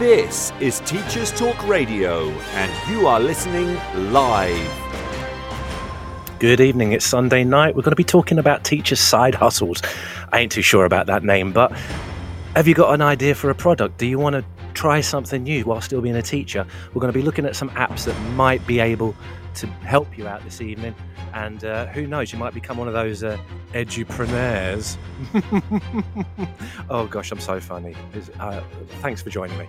This is Teachers Talk Radio, and you are listening live. Good evening. It's Sunday night. We're going to be talking about teachers' side hustles. I ain't too sure about that name, but have you got an idea for a product? Do you want to try something new while still being a teacher? We're going to be looking at some apps that might be able to help you out this evening. And uh, who knows, you might become one of those uh, edupreneurs. oh gosh, I'm so funny. Uh, thanks for joining me.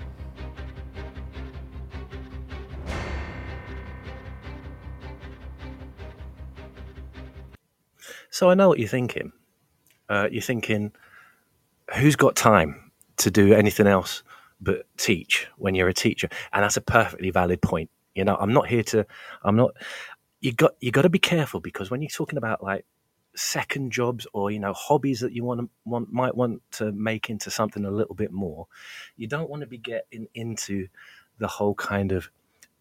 So I know what you're thinking. Uh, you're thinking, who's got time to do anything else but teach when you're a teacher? And that's a perfectly valid point. You know, I'm not here to. I'm not. You got you got to be careful because when you're talking about like second jobs or you know hobbies that you want to want might want to make into something a little bit more, you don't want to be getting into the whole kind of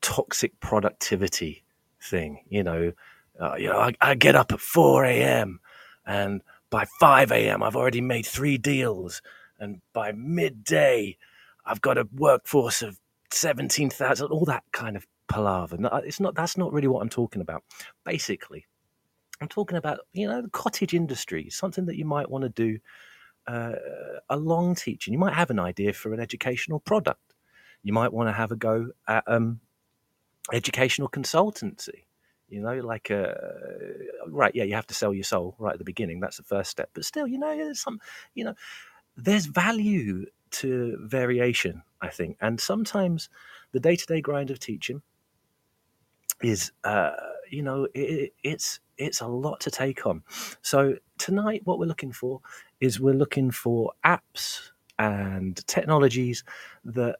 toxic productivity thing. You know, uh, you know, I, I get up at 4 a.m. and by 5 a.m. I've already made three deals. And by midday, I've got a workforce of 17,000, all that kind of palaver. It's not, that's not really what I'm talking about. Basically, I'm talking about, you know, the cottage industry, something that you might want to do uh, along teaching. You might have an idea for an educational product. You might want to have a go at um, educational consultancy you know like uh, right yeah you have to sell your soul right at the beginning that's the first step but still you know there's some you know there's value to variation i think and sometimes the day-to-day grind of teaching is uh, you know it, it's it's a lot to take on. So tonight what we're looking for is we're looking for apps and technologies that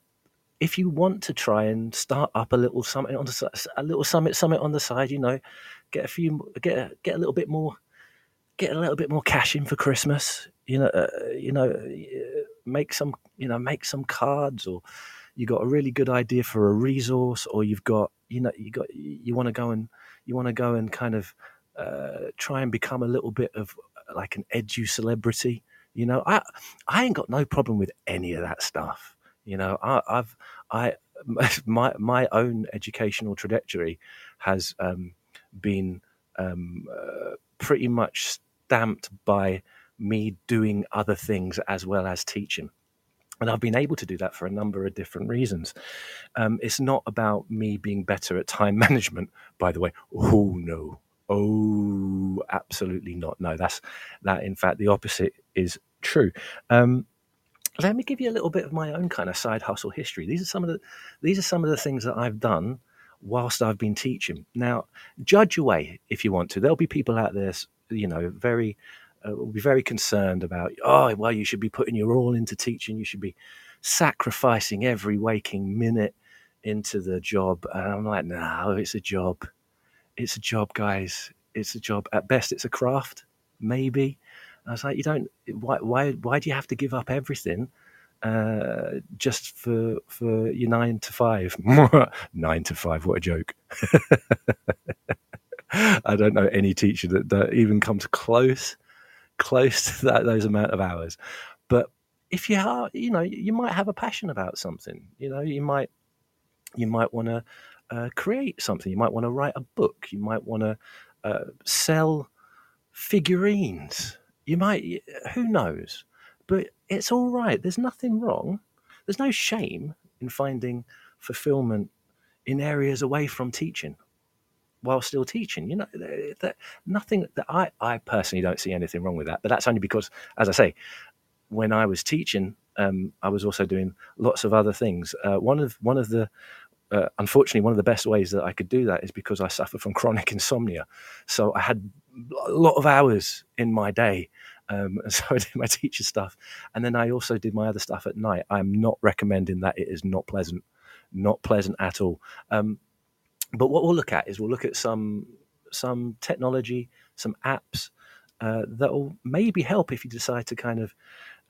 if you want to try and start up a little summit on the a little summit summit on the side, you know, get a few get a, get a little bit more get a little bit more cash in for Christmas. You know, uh, you know, make some you know make some cards, or you got a really good idea for a resource, or you've got you know you got you want to go and you want to go and kind of uh, try and become a little bit of like an edu celebrity. You know, I I ain't got no problem with any of that stuff. You know, I, have I my my own educational trajectory has um, been um, uh, pretty much stamped by me doing other things as well as teaching. And I've been able to do that for a number of different reasons. Um, it's not about me being better at time management, by the way. Oh no, oh, absolutely not. No, that's that. In fact, the opposite is true. Um, let me give you a little bit of my own kind of side hustle history. These are some of the these are some of the things that I've done whilst I've been teaching. Now, judge away if you want to. There'll be people out there, you know, very uh, will be very concerned about. Oh, well, you should be putting your all into teaching. You should be sacrificing every waking minute into the job. And I'm like, no, it's a job. It's a job, guys. It's a job. At best, it's a craft, maybe. I was like, you don't. Why? Why? Why do you have to give up everything uh, just for for your nine to five? nine to five. What a joke. I don't know any teacher that, that even comes close close to that those amount of hours. But if you are, you know, you might have a passion about something. You know, you might you might want to uh, create something. You might want to write a book. You might want to uh, sell figurines you might, who knows? But it's all right. There's nothing wrong. There's no shame in finding fulfillment in areas away from teaching while still teaching. You know, that nothing that I, I personally don't see anything wrong with that. But that's only because, as I say, when I was teaching, um, I was also doing lots of other things. Uh, one of one of the uh, unfortunately, one of the best ways that I could do that is because I suffer from chronic insomnia. So I had a lot of hours in my day. Um, so I did my teacher stuff. And then I also did my other stuff at night. I'm not recommending that. It is not pleasant, not pleasant at all. Um, but what we'll look at is we'll look at some some technology, some apps uh, that will maybe help if you decide to kind of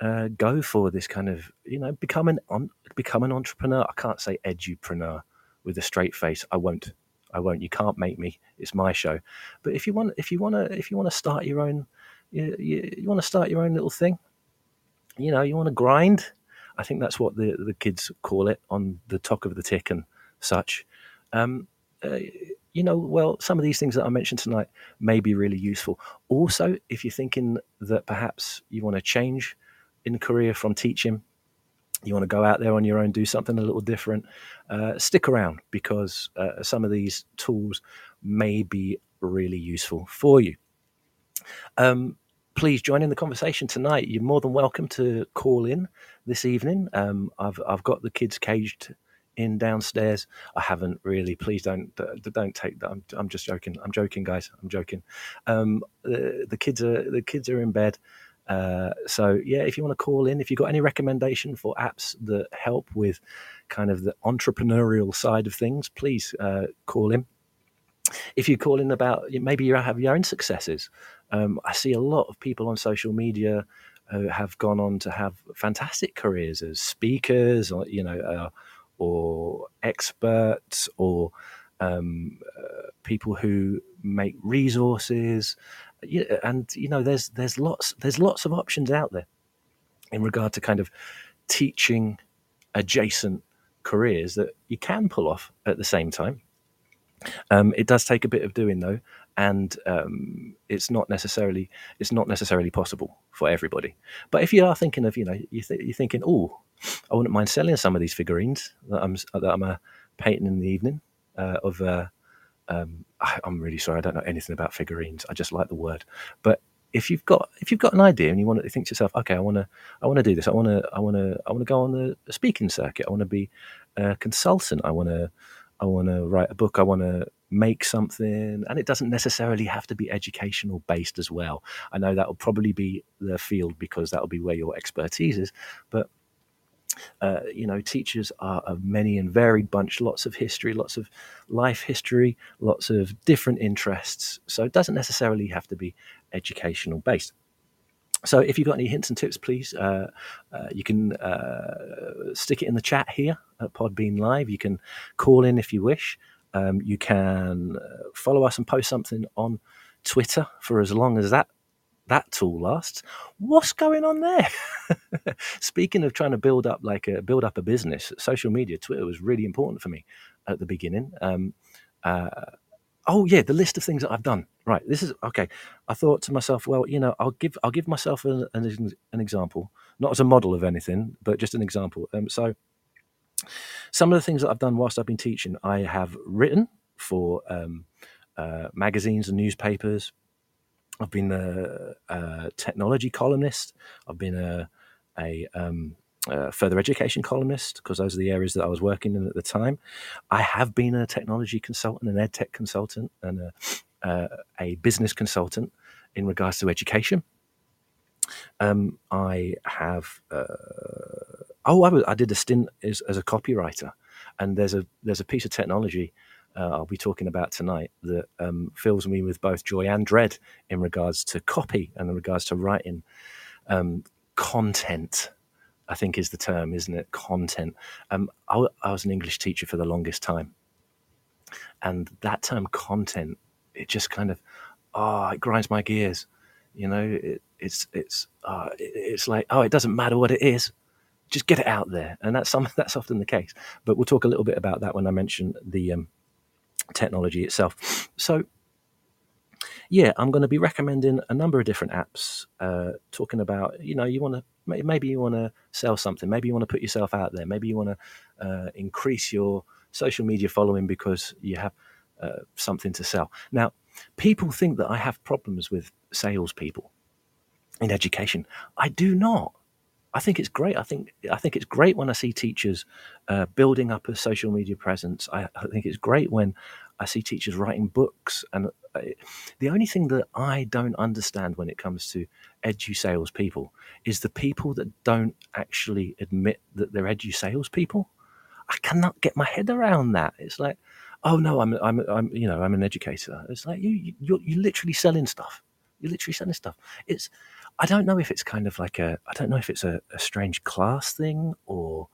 uh, go for this kind of you know become an on, become an entrepreneur. I can't say edupreneur with a straight face. I won't. I won't. You can't make me. It's my show. But if you want, if you want to, if you want to start your own, you, you, you want to start your own little thing. You know, you want to grind. I think that's what the the kids call it on the talk of the tick and such. Um, uh, you know, well, some of these things that I mentioned tonight may be really useful. Also, if you're thinking that perhaps you want to change in career from teaching, you want to go out there on your own, do something a little different, uh, stick around because uh, some of these tools may be really useful for you. Um, please join in the conversation tonight. You're more than welcome to call in this evening. Um, I've I've got the kids caged in downstairs. I haven't really. Please don't don't take that. I'm, I'm just joking. I'm joking, guys. I'm joking. Um, the, the kids are the kids are in bed. Uh, so yeah, if you want to call in, if you've got any recommendation for apps that help with kind of the entrepreneurial side of things, please uh, call in. If you call in about maybe you have your own successes, um, I see a lot of people on social media who have gone on to have fantastic careers as speakers, or you know, uh, or experts, or um, uh, people who make resources and you know, there's there's lots there's lots of options out there in regard to kind of teaching adjacent careers that you can pull off at the same time. Um, it does take a bit of doing though, and um, it's not necessarily it's not necessarily possible for everybody. But if you are thinking of you know you th- you're thinking oh I wouldn't mind selling some of these figurines that I'm that I'm uh, painting in the evening uh, of uh, um, I, am really sorry, I don't know anything about figurines. I just like the word. But if you've got if you've got an idea and you want to think to yourself, okay, I want to I want to do this. I want to I want to I want to go on the speaking circuit. I want to be a consultant. I want to I want to write a book. I want to make something, and it doesn't necessarily have to be educational based as well. I know that will probably be the field because that will be where your expertise is, but uh, you know, teachers are a many and varied bunch, lots of history, lots of life history, lots of different interests. So it doesn't necessarily have to be educational based. So if you've got any hints and tips, please, uh, uh, you can uh, stick it in the chat here at Podbean Live. You can call in if you wish. Um, you can uh, follow us and post something on Twitter for as long as that that tool lasts. What's going on there? Speaking of trying to build up like a build up a business, social media, Twitter was really important for me at the beginning. Um, uh, oh yeah, the list of things that I've done. Right, this is okay. I thought to myself, well, you know, I'll give I'll give myself an, an, an example, not as a model of anything, but just an example. Um, so, some of the things that I've done whilst I've been teaching, I have written for um, uh, magazines and newspapers, I've been a, a technology columnist. I've been a, a, um, further education columnist because those are the areas that I was working in at the time. I have been a technology consultant, an ed tech consultant, and a, uh, a business consultant in regards to education. Um, I have. Uh, oh, I, was, I, did a stint as, as, a copywriter, and there's a there's a piece of technology uh, I'll be talking about tonight that um, fills me with both joy and dread in regards to copy and in regards to writing um, content. I think is the term, isn't it? Content. Um, I, I was an English teacher for the longest time, and that term content, it just kind of, oh, it grinds my gears. You know, it, it's it's uh, it, it's like, oh, it doesn't matter what it is, just get it out there, and that's some that's often the case. But we'll talk a little bit about that when I mention the um, technology itself. So, yeah, I'm going to be recommending a number of different apps, uh, talking about, you know, you want to, maybe you want to sell something, maybe you want to put yourself out there, maybe you want to uh, increase your social media following because you have uh, something to sell. Now, people think that I have problems with salespeople in education. I do not. I think it's great. I think I think it's great when I see teachers uh, building up a social media presence. I, I, think it's great when I see teachers writing books. And uh, the only thing that I don't understand when it comes to edu sales people is the people that don't actually admit that they're edu sales people. I cannot get my head around that. It's like oh no, I'm I'm I'm you know I'm an educator. It's like you you you're, you're literally selling stuff. You're literally selling stuff. It's I don't know if it's kind of like a I don't know if it's a, a strange class thing or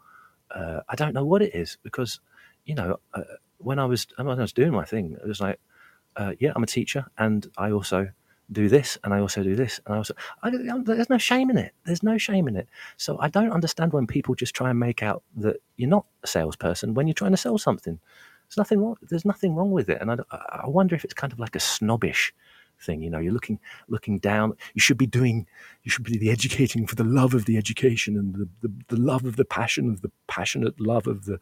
uh, I don't know what it is because you know uh, when I was when I was doing my thing, it was like uh, yeah, I'm a teacher and I also do this and I also do this and I also I, there's no shame in it. There's no shame in it. So I don't understand when people just try and make out that you're not a salesperson when you're trying to sell something. There's nothing wrong. There's nothing wrong with it, and I, I wonder if it's kind of like a snobbish thing. You know, you're looking looking down. You should be doing. You should be the educating for the love of the education and the, the, the love of the passion of the passionate love of the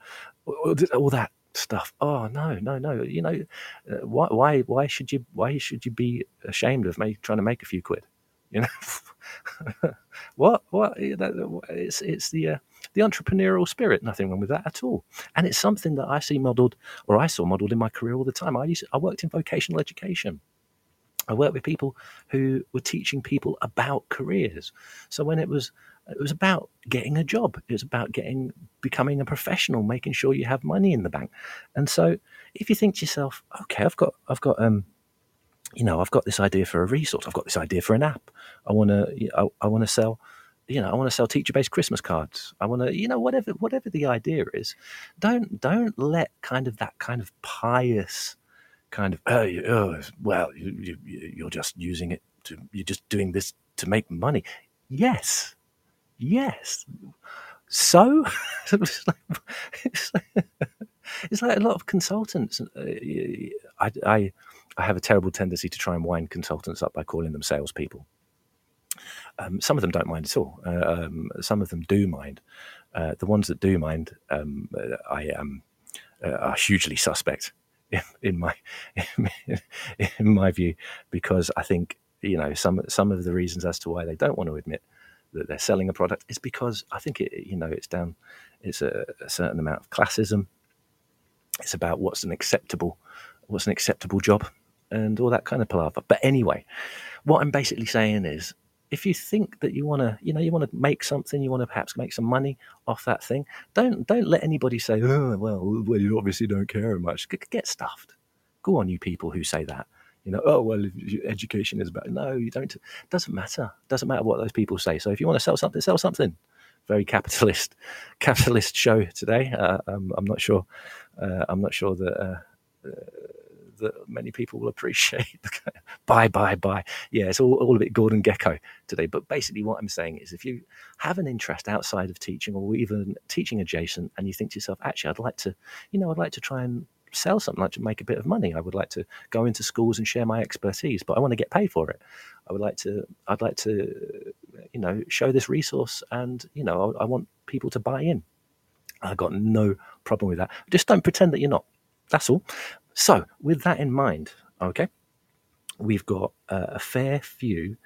all that stuff. Oh no, no, no. You know, uh, why why why should you why should you be ashamed of me trying to make a few quid? You know, what what? It's it's the uh, the entrepreneurial spirit. Nothing wrong with that at all. And it's something that I see modelled, or I saw modelled in my career all the time. I used I worked in vocational education. I worked with people who were teaching people about careers. So when it was it was about getting a job. It was about getting becoming a professional, making sure you have money in the bank. And so if you think to yourself, okay, I've got I've got um you know, I've got this idea for a resource. I've got this idea for an app. I want to I, I want to sell you know, I want to sell teacher-based Christmas cards. I want to, you know, whatever whatever the idea is, don't don't let kind of that kind of pious kind of oh, oh well you, you, you're just using it to you're just doing this to make money. Yes, yes. So it's, like, it's, like, a lot of consultants. Uh, I, I I have a terrible tendency to try and wind consultants up by calling them salespeople um, some of them don't mind at all. Uh, um, some of them do mind. Uh, the ones that do mind, um, I am uh, are hugely suspect in, my in my view, because I think you know some some of the reasons as to why they don't want to admit that they're selling a product is because I think it you know it's down it's a, a certain amount of classism. It's about what's an acceptable what's an acceptable job and all that kind of palaver. But anyway, what I'm basically saying is if you think that you want to, you know, you want to make something, you want to perhaps make some money off that thing, don't don't let anybody say, oh, well, well, you obviously don't care much. Get stuffed. Go on, you people who say that. You know, oh well, education is about. No, you don't. Doesn't matter. Doesn't matter what those people say. So if you want to sell something, sell something. Very capitalist, capitalist show today. Uh, um, I'm not sure. Uh, I'm not sure that. Uh, uh that many people will appreciate. bye, bye, bye. Yeah, it's all, all a bit Gordon Gekko today. But basically, what I'm saying is if you have an interest outside of teaching or even teaching adjacent and you think to yourself, actually, I'd like to, you know, I'd like to try and sell something, like to make a bit of money. I would like to go into schools and share my expertise, but I want to get paid for it. I would like to, I'd like to, you know, show this resource and, you know, I, I want people to buy in. I've got no problem with that. Just don't pretend that you're not. That's all. So, with that in mind, okay, we've got uh, a fair few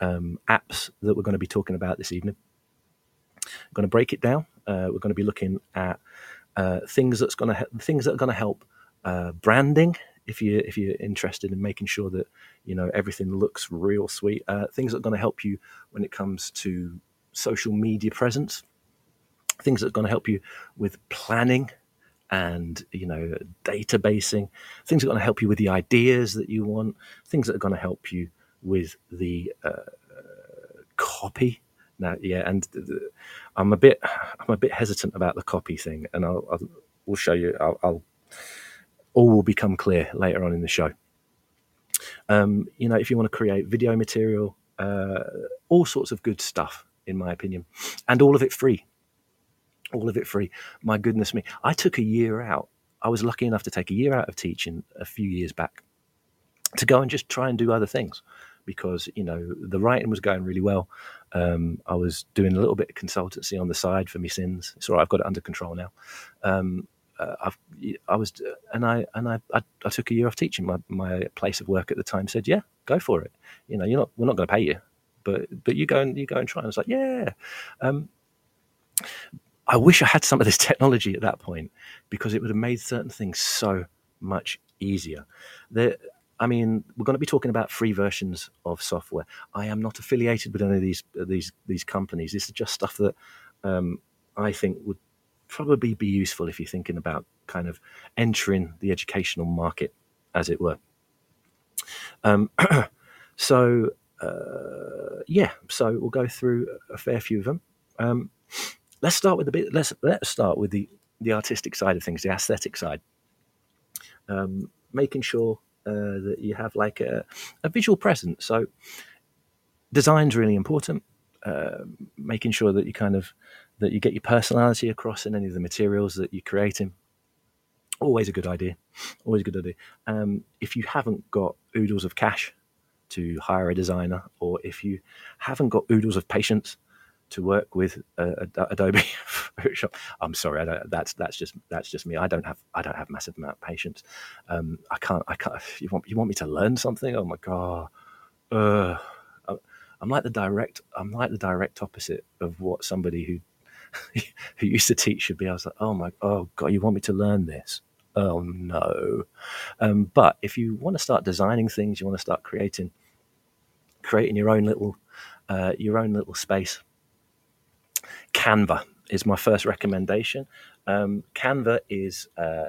um, apps that we're going to be talking about this evening. I'm going to break it down. Uh, we're going to be looking at uh, things that's going to he- things that are going to help uh, branding. If you if you're interested in making sure that you know everything looks real sweet, uh, things that are going to help you when it comes to social media presence. Things that are going to help you with planning and you know databasing things that are going to help you with the ideas that you want things that are going to help you with the uh, copy. Now yeah and i'm a bit i'm a bit hesitant about the copy thing and i'll, I'll we'll show you I'll, I'll, all will become clear later on in the show. Um, you know if you want to create video material uh, all sorts of good stuff in my opinion and all of it free all of it free. My goodness me. I took a year out. I was lucky enough to take a year out of teaching a few years back to go and just try and do other things because, you know, the writing was going really well. Um, I was doing a little bit of consultancy on the side for me sins. It's all right. I've got it under control now. Um, uh, I've, I was, and I, and I, I, I, took a year off teaching. My, my place of work at the time said, yeah, go for it. You know, you're not, we're not going to pay you, but, but you go and you go and try. And I was like, yeah. Um, I wish I had some of this technology at that point because it would have made certain things so much easier. There, I mean, we're going to be talking about free versions of software. I am not affiliated with any of these these these companies. This is just stuff that um, I think would probably be useful if you're thinking about kind of entering the educational market, as it were. Um, so uh, yeah, so we'll go through a fair few of them. Um, let's start with the bit. Let's let's start with the the artistic side of things, the aesthetic side. Um, making sure uh, that you have like a, a visual presence. So design's really important. Uh, making sure that you kind of that you get your personality across in any of the materials that you're creating. Always a good idea. Always a good idea. Um, if you haven't got oodles of cash to hire a designer, or if you haven't got oodles of patience to work with uh, Adobe Photoshop, I'm sorry, I don't, that's that's just that's just me. I don't have I don't have massive amount of patience. Um, I can't I can't. You want you want me to learn something? Oh my god. Uh, I'm like the direct. I'm like the direct opposite of what somebody who who used to teach should be. I was like, oh my, oh god, you want me to learn this? Oh no. Um, but if you want to start designing things, you want to start creating creating your own little uh, your own little space. Canva is my first recommendation. Um, Canva is uh,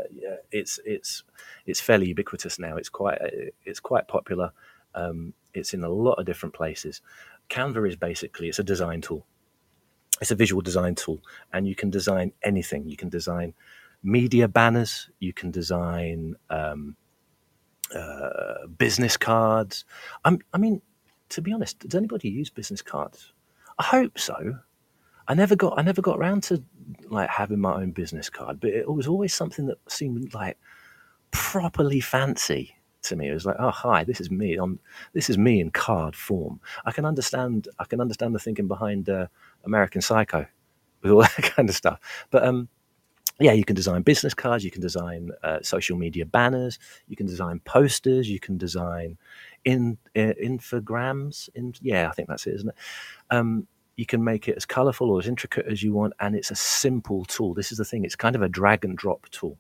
it's it's it's fairly ubiquitous now. It's quite it's quite popular. Um, it's in a lot of different places. Canva is basically it's a design tool. It's a visual design tool, and you can design anything. You can design media banners. You can design um, uh, business cards. I'm, I mean, to be honest, does anybody use business cards? I hope so. I never got I never got around to like having my own business card, but it was always something that seemed like properly fancy to me. It was like, oh hi, this is me. On this is me in card form. I can understand. I can understand the thinking behind uh, American Psycho with all that kind of stuff. But um, yeah, you can design business cards. You can design uh, social media banners. You can design posters. You can design in uh, infograms. In yeah, I think that's it, isn't it? Um, you can make it as colorful or as intricate as you want, and it's a simple tool. This is the thing; it's kind of a drag and drop tool.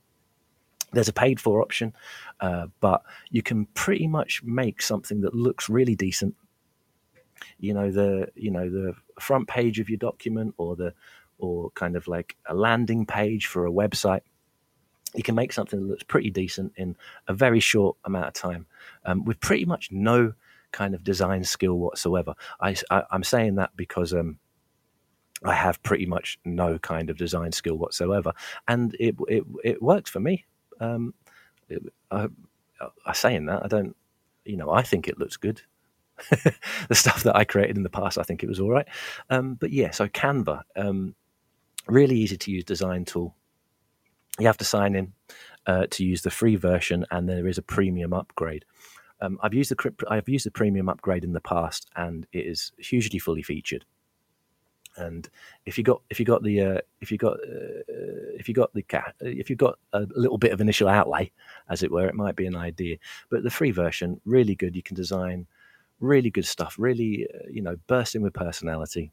There's a paid for option, uh, but you can pretty much make something that looks really decent. You know the you know the front page of your document or the or kind of like a landing page for a website. You can make something that looks pretty decent in a very short amount of time um, with pretty much no kind of design skill whatsoever. I, I am saying that because um, I have pretty much no kind of design skill whatsoever, and it it, it worked for me. Um, I, I saying that I don't, you know, I think it looks good. the stuff that I created in the past, I think it was all right. Um, but yeah, so Canva, um, really easy to use design tool. You have to sign in uh, to use the free version, and there is a premium upgrade. Um, I've used the I've used the premium upgrade in the past, and it is hugely fully featured. And if you got if you got the uh, if you got uh, if you got the if you got a little bit of initial outlay, as it were, it might be an idea. But the free version, really good. You can design really good stuff. Really, uh, you know, bursting with personality.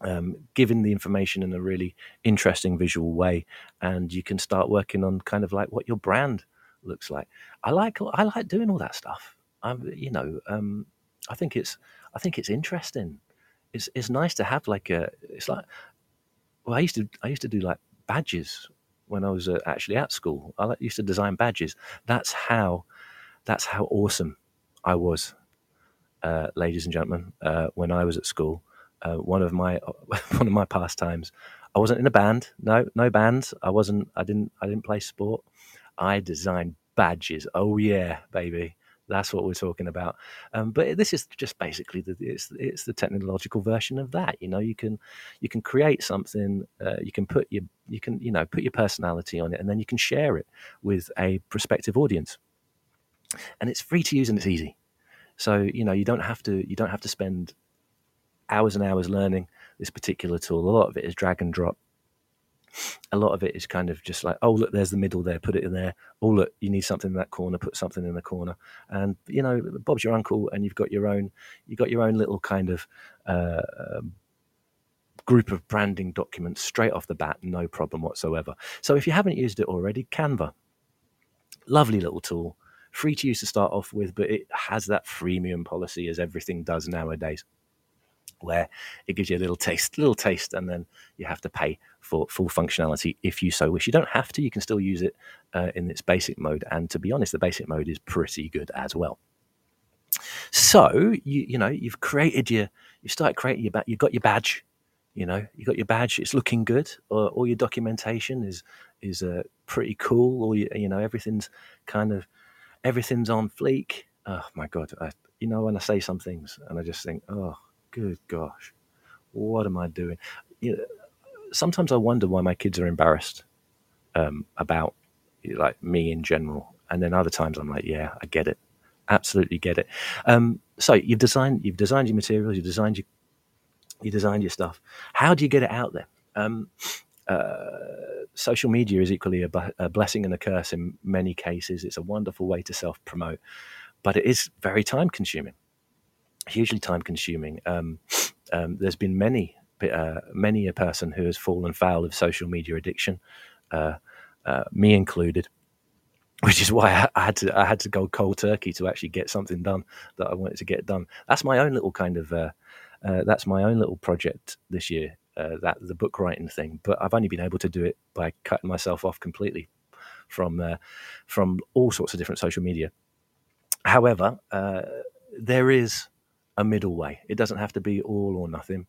Um, giving the information in a really interesting visual way, and you can start working on kind of like what your brand looks like. I like I like doing all that stuff. I'm, you know, um, I think it's I think it's interesting it's it's nice to have like a it's like well I used to I used to do like badges when I was uh, actually at school. I used to design badges. That's how that's how awesome I was, uh, ladies and gentlemen. Uh, when I was at school, uh, one of my one of my pastimes. I wasn't in a band. No, no bands. I wasn't. I didn't. I didn't play sport. I design badges. Oh yeah, baby. That's what we're talking about. Um, but this is just basically the it's it's the technological version of that. You know, you can you can create something. Uh, you can put your you can you know put your personality on it, and then you can share it with a prospective audience. And it's free to use and it's easy. So you know you don't have to you don't have to spend hours and hours learning this particular tool. A lot of it is drag and drop a lot of it is kind of just like, oh look, there's the middle there, put it in there. Oh look, you need something in that corner, put something in the corner. And you know, Bob's your uncle, and you've got your own, you've got your own little kind of uh, um, group of branding documents straight off the bat, no problem whatsoever. So if you haven't used it already, Canva, lovely little tool, free to use to start off with, but it has that freemium policy as everything does nowadays. Where it gives you a little taste, little taste, and then you have to pay for full functionality if you so wish. You don't have to; you can still use it uh, in its basic mode. And to be honest, the basic mode is pretty good as well. So you you know you've created your you start creating your you've got your badge, you know you got your badge. It's looking good. All your documentation is is uh, pretty cool. Or you, you know everything's kind of everything's on fleek. Oh my god! I, you know when I say some things and I just think, oh good gosh, what am I doing? You know, sometimes I wonder why my kids are embarrassed um, about like me in general, and then other times I'm like, yeah, I get it, absolutely get it. Um, so you've designed, you've designed your materials, you've designed your, you designed your stuff. How do you get it out there? Um, uh, social media is equally a, a, blessing and a curse in many cases. It's a wonderful way to self promote, but it is very time consuming hugely time consuming. Um, um, there's been many, uh, many a person who has fallen foul of social media addiction, uh, uh, me included. Which is why I had to I had to go cold turkey to actually get something done that I wanted to get done. That's my own little kind of uh, uh, that's my own little project this year. Uh, that the book writing thing, but I've only been able to do it by cutting myself off completely from from all sorts of different social media. However, there is a middle way. It doesn't have to be all or nothing.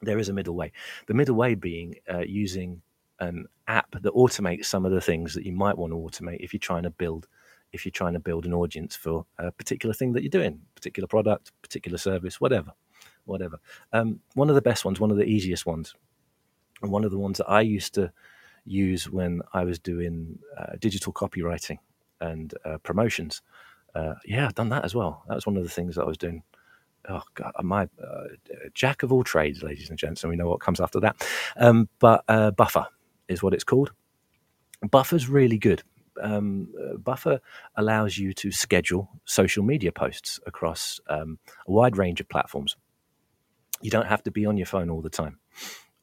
There is a middle way. The middle way being uh, using an app that automates some of the things that you might want to automate if you're trying to build if you're trying to build an audience for a particular thing that you're doing, particular product, particular service, whatever, whatever. Um, one of the best ones, one of the easiest ones, and one of the ones that I used to use when I was doing uh, digital copywriting and uh, promotions. Uh, yeah, I've done that as well. That was one of the things that I was doing oh god, my uh, jack of all trades, ladies and gents, and we know what comes after that. Um, but uh, Buffer is what it's called. Buffer's really good. Um, uh, Buffer allows you to schedule social media posts across um, a wide range of platforms. You don't have to be on your phone all the time.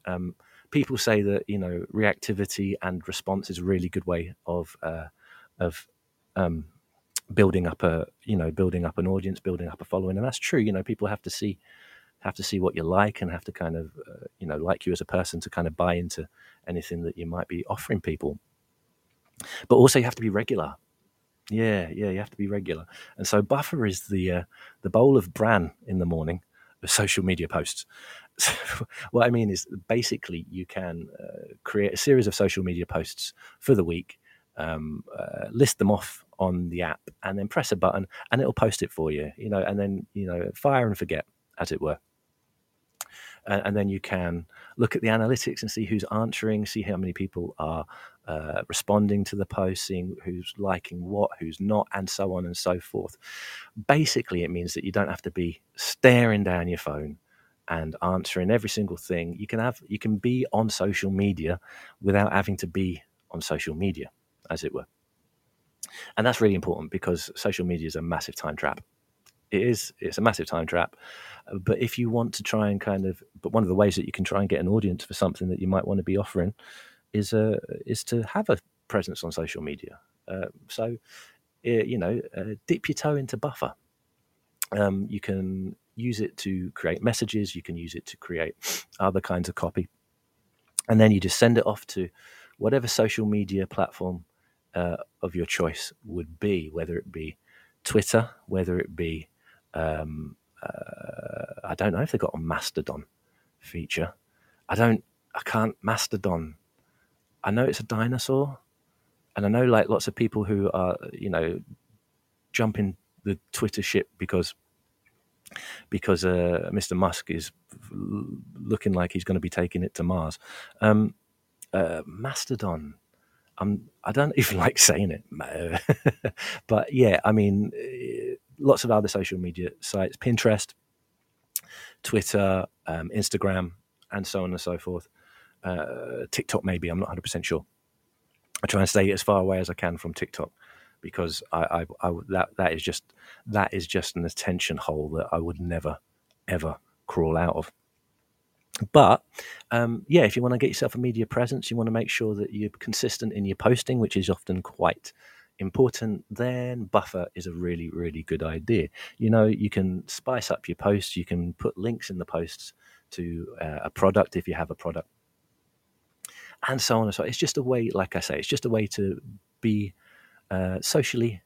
Um, people say that you know reactivity and response is a really good way of uh, of um, building up a you know building up an audience building up a following. And that's true you know people have to see have to see what you like and have to kind of uh, you know like you as a person to kind of buy into anything that you might be offering people. But also you have to be regular. Yeah yeah you have to be regular. And so buffer is the uh, the bowl of bran in the morning of social media posts. So what i mean is basically you can uh, create a series of social media posts for the week um, uh, list them off on the app and then press a button and it'll post it for you you know and then you know fire and forget as it were. And, and then you can look at the analytics and see who's answering see how many people are uh, responding to the post seeing who's liking what who's not and so on and so forth. Basically it means that you don't have to be staring down your phone and answering every single thing. You can have you can be on social media without having to be on social media as it were and that's really important because social media is a massive time trap. It is. It's a massive time trap. But if you want to try and kind of, but one of the ways that you can try and get an audience for something that you might want to be offering is uh, is to have a presence on social media. Uh, so, you know, uh, dip your toe into Buffer. Um, you can use it to create messages. You can use it to create other kinds of copy, and then you just send it off to whatever social media platform uh, of your choice would be, whether it be Twitter, whether it be, um, uh, I don't know if they've got a Mastodon feature. I don't, I can't Mastodon. I know it's a dinosaur, and I know like lots of people who are, you know, jumping the Twitter ship because because uh, Mr. Musk is looking like he's going to be taking it to Mars. Um, uh, Mastodon I'm I don't even like saying it, but yeah, I mean, eh, lots of other social media sites, Pinterest, Twitter, um, Instagram, and so on and so forth. Uh, TikTok, maybe I'm not 100 percent sure. I try and stay as far away as I can from TikTok because I, I, I, that that is just that is just an attention hole that I would never ever crawl out of. But um, yeah, if you want to get yourself a media presence, you want to make sure that you're consistent in your posting, which is often quite important, then Buffer is a really, really good idea. You know, you can spice up your posts, you can put links in the posts to uh, a product if you have a product, and so on and so on. It's just a way, like I say, it's just a way to be uh, socially,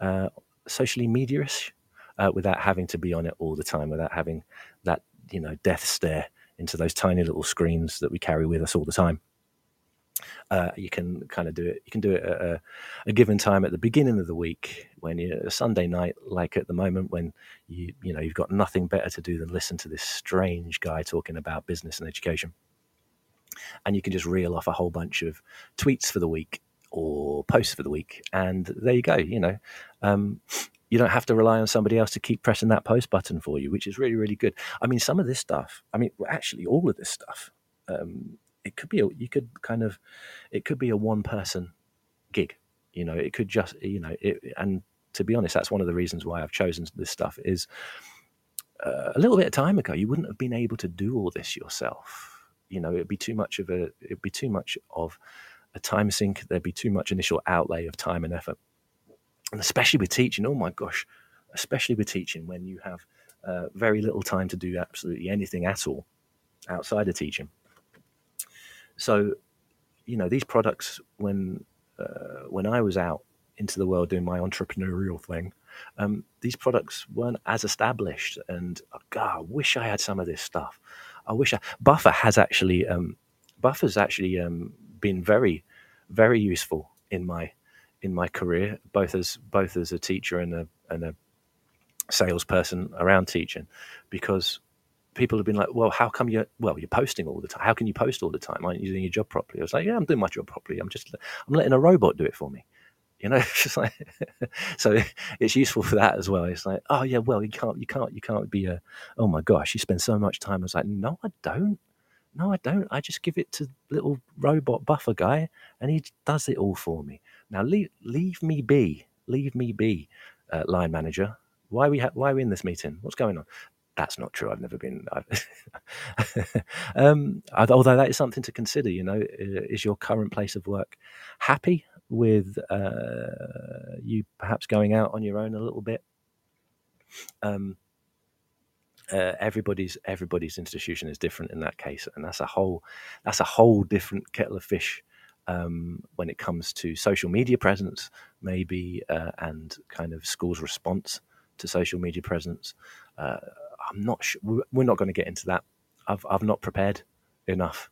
uh, socially media-ish uh, without having to be on it all the time, without having that, you know, death stare into those tiny little screens that we carry with us all the time. Uh, you can kind of do it. You can do it at a, a, given time at the beginning of the week when you're a Sunday night, like at the moment when you you know you've got nothing better to do than listen to this strange guy talking about business and education, and you can just reel off a whole bunch of tweets for the week or posts for the week, and there you go. You know, um, you don't have to rely on somebody else to keep pressing that post button for you, which is really really good. I mean, some of this stuff. I mean, actually, all of this stuff. Um, it could be a, you could kind of it could be a one person gig you know it could just you know it, and to be honest that's one of the reasons why i've chosen this stuff is uh, a little bit of time ago you wouldn't have been able to do all this yourself you know it'd be too much of a it'd be too much of a time sink there'd be too much initial outlay of time and effort and especially with teaching oh my gosh especially with teaching when you have uh, very little time to do absolutely anything at all outside of teaching so, you know, these products when uh, when I was out into the world doing my entrepreneurial thing, um, these products weren't as established. And oh God, I wish I had some of this stuff. I wish I, Buffer has actually um, Buffer's actually um, been very very useful in my in my career, both as both as a teacher and a and a salesperson around teaching, because people have been like, well, how come you're, well, you're posting all the time. How can you post all the time? Aren't you doing your job properly? I was like, yeah, I'm doing my job properly. I'm just, I'm letting a robot do it for me. You know, it's like, so it's useful for that as well. It's like, oh yeah, well, you can't, you can't, you can't be a, oh my gosh, you spend so much time. I was like, no, I don't. No, I don't. I just give it to little robot buffer guy and he does it all for me. Now leave, leave me be, leave me be, uh, line manager. Why are we ha- why are we in this meeting? What's going on? that's not true. I've never been. um, although that is something to consider. You know, is your current place of work happy with uh, you perhaps going out on your own a little bit? Um, uh, everybody's everybody's institution is different in that case, and that's a whole that's a whole different kettle of fish um, when it comes to social media presence, maybe, uh, and kind of schools' response to social media presence. Uh, I'm not sure. We're not going to get into that. I've I've not prepared enough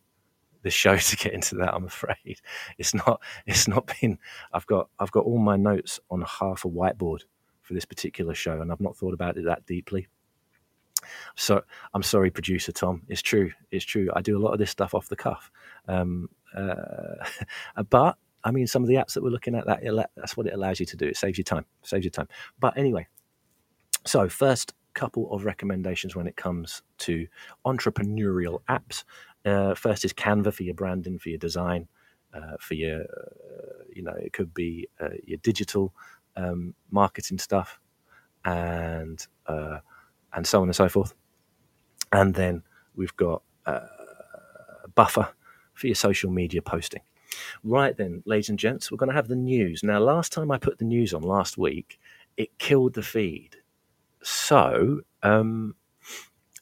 this show to get into that. I'm afraid it's not. It's not been. I've got I've got all my notes on half a whiteboard for this particular show, and I've not thought about it that deeply. So I'm sorry, producer Tom. It's true. It's true. I do a lot of this stuff off the cuff. Um, but I mean, some of the apps that we're looking at, that that's what it allows you to do. It saves you time. Saves you time. But anyway, so first couple of recommendations when it comes to entrepreneurial apps. Uh, first is Canva for your branding, for your design, uh, for your, uh, you know, it could be uh, your digital um, marketing stuff, and uh, and so on and so forth. And then we've got uh, Buffer for your social media posting. Right then, ladies and gents, we're going to have the news. Now, last time I put the news on last week, it killed the feed so um,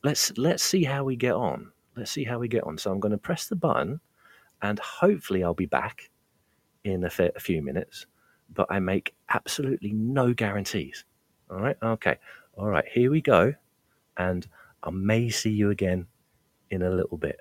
let's let's see how we get on. Let's see how we get on. So I'm going to press the button, and hopefully I'll be back in a, a few minutes. But I make absolutely no guarantees. All right. Okay. All right. Here we go, and I may see you again in a little bit.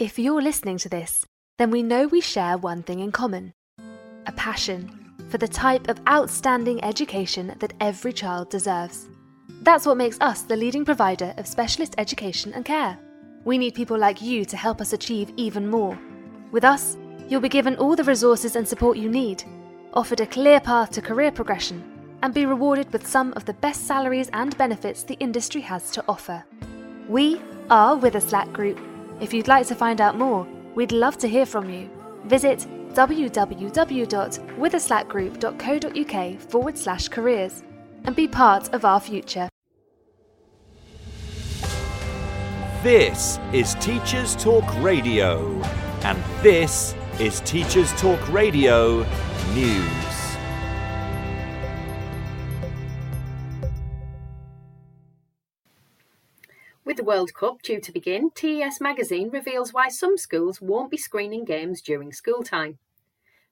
If you're listening to this, then we know we share one thing in common a passion for the type of outstanding education that every child deserves. That's what makes us the leading provider of specialist education and care. We need people like you to help us achieve even more. With us, you'll be given all the resources and support you need, offered a clear path to career progression, and be rewarded with some of the best salaries and benefits the industry has to offer. We are Witherslack Group. If you'd like to find out more, we'd love to hear from you. Visit www.witherslackgroup.co.uk forward slash careers and be part of our future. This is Teachers Talk Radio, and this is Teachers Talk Radio News. With the World Cup due to begin, TES magazine reveals why some schools won't be screening games during school time.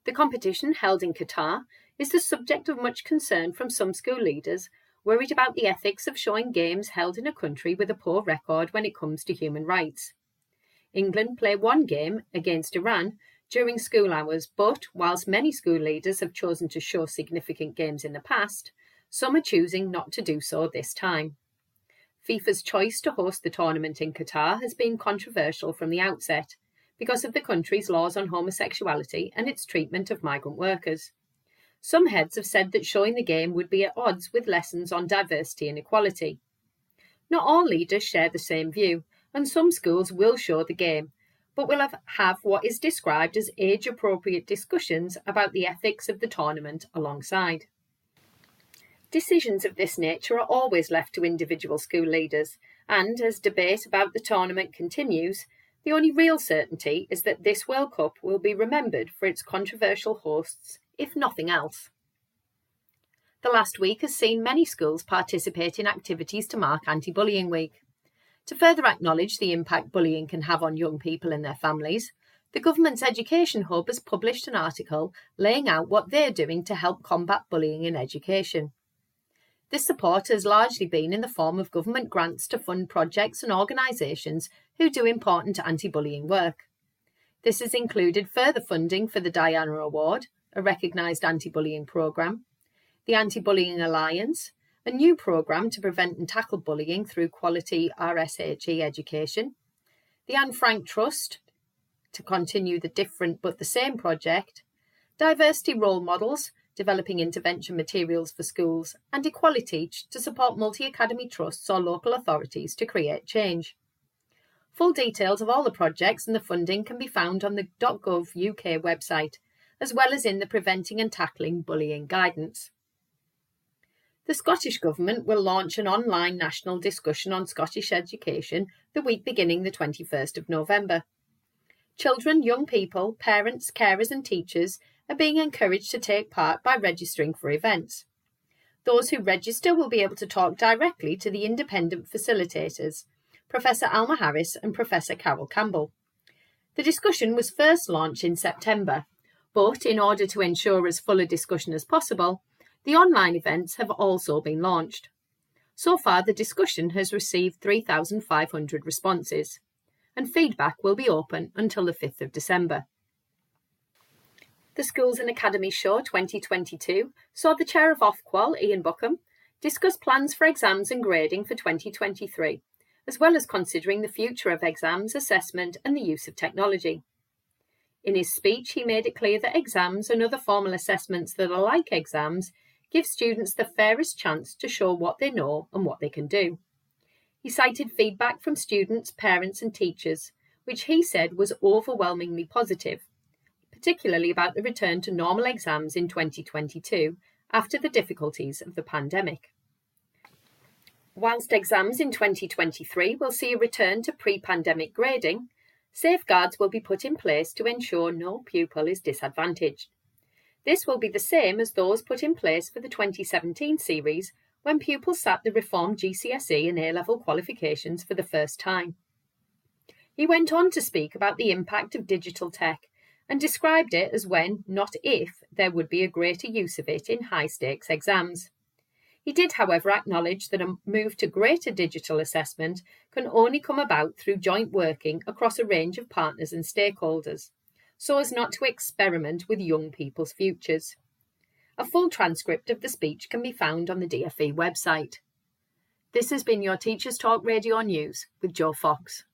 The competition, held in Qatar, is the subject of much concern from some school leaders worried about the ethics of showing games held in a country with a poor record when it comes to human rights. England play one game against Iran during school hours, but whilst many school leaders have chosen to show significant games in the past, some are choosing not to do so this time. FIFA's choice to host the tournament in Qatar has been controversial from the outset because of the country's laws on homosexuality and its treatment of migrant workers. Some heads have said that showing the game would be at odds with lessons on diversity and equality. Not all leaders share the same view, and some schools will show the game, but will have, have what is described as age appropriate discussions about the ethics of the tournament alongside. Decisions of this nature are always left to individual school leaders, and as debate about the tournament continues, the only real certainty is that this World Cup will be remembered for its controversial hosts if nothing else. The last week has seen many schools participate in activities to mark Anti Bullying Week. To further acknowledge the impact bullying can have on young people and their families, the government's Education Hub has published an article laying out what they're doing to help combat bullying in education. This support has largely been in the form of government grants to fund projects and organisations who do important anti bullying work. This has included further funding for the Diana Award, a recognised anti bullying programme, the Anti Bullying Alliance, a new programme to prevent and tackle bullying through quality RSHE education, the Anne Frank Trust to continue the different but the same project, diversity role models, developing intervention materials for schools, and EqualiTeach to support multi academy trusts or local authorities to create change. Full details of all the projects and the funding can be found on the .gov UK website as well as in the Preventing and Tackling Bullying Guidance. The Scottish Government will launch an online national discussion on Scottish education the week beginning the 21st of November. Children, young people, parents, carers, and teachers are being encouraged to take part by registering for events. Those who register will be able to talk directly to the independent facilitators, Professor Alma Harris and Professor Carol Campbell. The discussion was first launched in September but in order to ensure as full a discussion as possible, the online events have also been launched. So far, the discussion has received 3,500 responses, and feedback will be open until the 5th of December. The Schools and Academies Show 2022 saw the Chair of Ofqual, Ian Bauckham, discuss plans for exams and grading for 2023, as well as considering the future of exams, assessment, and the use of technology. In his speech, he made it clear that exams and other formal assessments that are like exams give students the fairest chance to show what they know and what they can do. He cited feedback from students, parents, and teachers, which he said was overwhelmingly positive, particularly about the return to normal exams in 2022 after the difficulties of the pandemic. Whilst exams in 2023 will see a return to pre pandemic grading, Safeguards will be put in place to ensure no pupil is disadvantaged. This will be the same as those put in place for the 2017 series when pupils sat the reformed GCSE and A level qualifications for the first time. He went on to speak about the impact of digital tech and described it as when, not if, there would be a greater use of it in high stakes exams. He did, however, acknowledge that a move to greater digital assessment can only come about through joint working across a range of partners and stakeholders, so as not to experiment with young people's futures. A full transcript of the speech can be found on the DFE website. This has been your Teachers Talk Radio News with Joe Fox.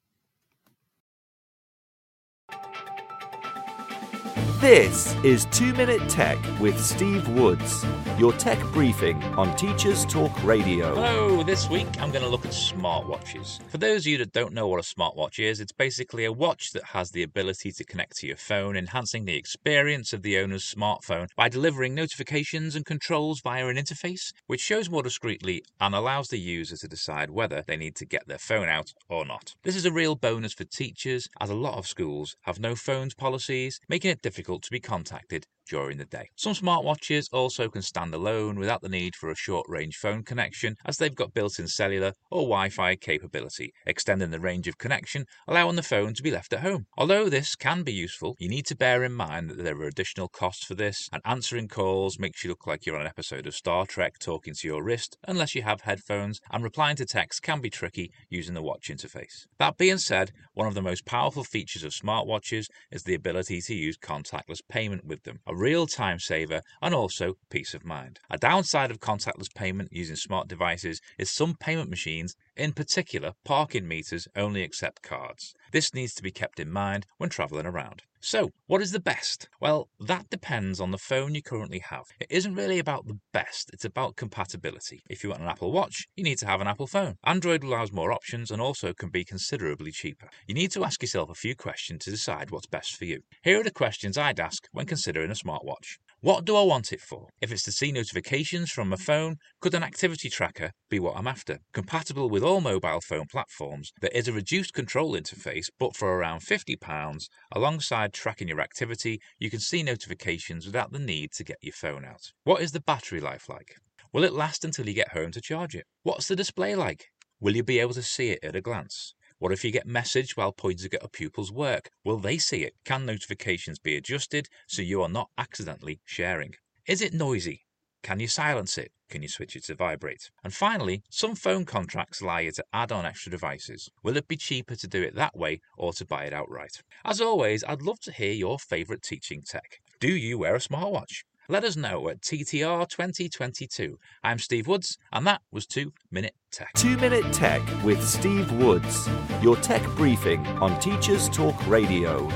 This is 2 Minute Tech with Steve Woods, your tech briefing on Teachers Talk Radio. Hello, this week I'm going to look at smartwatches. For those of you that don't know what a smartwatch is, it's basically a watch that has the ability to connect to your phone, enhancing the experience of the owner's smartphone by delivering notifications and controls via an interface, which shows more discreetly and allows the user to decide whether they need to get their phone out or not. This is a real bonus for teachers, as a lot of schools have no phones policies, making it difficult difficult to be contacted during the day. Some smartwatches also can stand alone without the need for a short range phone connection as they've got built in cellular or Wi Fi capability, extending the range of connection, allowing the phone to be left at home. Although this can be useful, you need to bear in mind that there are additional costs for this, and answering calls makes you look like you're on an episode of Star Trek talking to your wrist unless you have headphones, and replying to text can be tricky using the watch interface. That being said, one of the most powerful features of smartwatches is the ability to use contactless payment with them. A real time saver, and also peace of mind. A downside of contactless payment using smart devices is some payment machines, in particular parking meters, only accept cards. This needs to be kept in mind when travelling around. So, what is the best? Well, that depends on the phone you currently have. It isn't really about the best, it's about compatibility. If you want an Apple Watch, you need to have an Apple phone. Android allows more options and also can be considerably cheaper. You need to ask yourself a few questions to decide what's best for you. Here are the questions I'd ask when considering a smartwatch. What do I want it for? If it's to see notifications from my phone, could an activity tracker be what I'm after? Compatible with all mobile phone platforms, there is a reduced control interface, but for around £50, alongside tracking your activity, you can see notifications without the need to get your phone out. What is the battery life like? Will it last until you get home to charge it? What's the display like? Will you be able to see it at a glance? What if you get messaged while pointing at a pupil's work? Will they see it? Can notifications be adjusted so you are not accidentally sharing? Is it noisy? Can you silence it? Can you switch it to vibrate? And finally, some phone contracts allow you to add on extra devices. Will it be cheaper to do it that way or to buy it outright? As always, I'd love to hear your favourite teaching tech. Do you wear a smartwatch? Let us know at TTR 2022. I'm Steve Woods, and that was 2 Minute Tech. 2 Minute Tech with Steve Woods, your tech briefing on Teachers Talk Radio.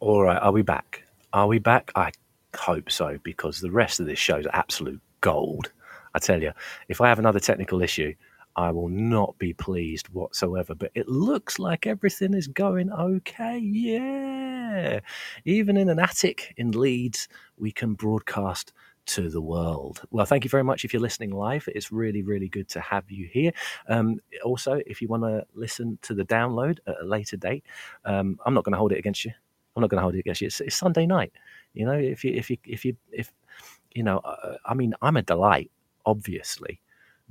All right, are we back? Are we back? I hope so, because the rest of this show is absolute gold. I tell you, if I have another technical issue, I will not be pleased whatsoever. But it looks like everything is going okay. Yeah. Even in an attic in Leeds, we can broadcast to the world. Well, thank you very much if you're listening live. It's really, really good to have you here. Um, also, if you want to listen to the download at a later date, um, I'm not going to hold it against you. I'm not going to hold it against you. It's, it's, Sunday night. You know, if you, if you, if you, if, you know, uh, I mean, I'm a delight, obviously.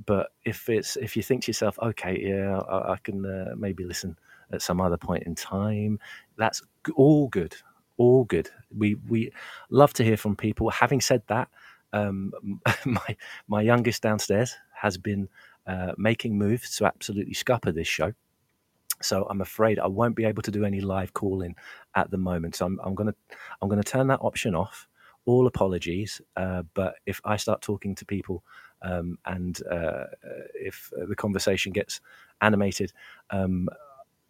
But if it's if you think to yourself, okay, yeah, I, I can uh, maybe listen at some other point in time, that's all good, all good. We we love to hear from people. Having said that, um, my my youngest downstairs has been uh, making moves to absolutely scupper this show. So I'm afraid I won't be able to do any live calling at the moment. So I'm, I'm gonna I'm gonna turn that option off. All apologies, uh, but if I start talking to people um, and uh, if the conversation gets animated, um,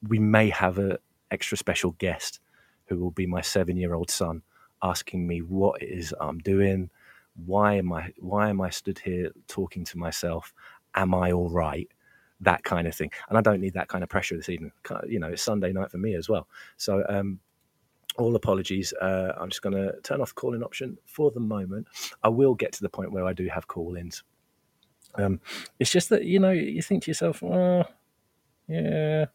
we may have an extra special guest who will be my seven-year-old son asking me what it is I'm doing. Why am I? Why am I stood here talking to myself? Am I all right? That kind of thing. And I don't need that kind of pressure this evening. You know, it's Sunday night for me as well. So um, all apologies. Uh, I'm just going to turn off the calling option for the moment. I will get to the point where I do have call ins. Um, it's just that you know you think to yourself, oh, yeah,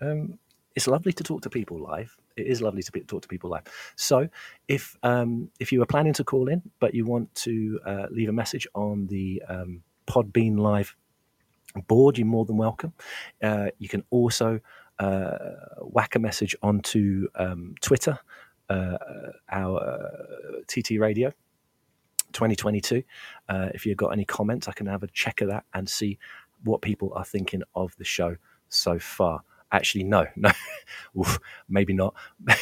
um, it's lovely to talk to people live. It is lovely to be, talk to people live. So, if um, if you are planning to call in, but you want to uh, leave a message on the um, Podbean Live board, you're more than welcome. Uh, you can also uh, whack a message onto um, Twitter, uh, our uh, TT Radio 2022. Uh, if you've got any comments, I can have a check of that and see what people are thinking of the show so far. Actually, no, no, Oof, maybe not.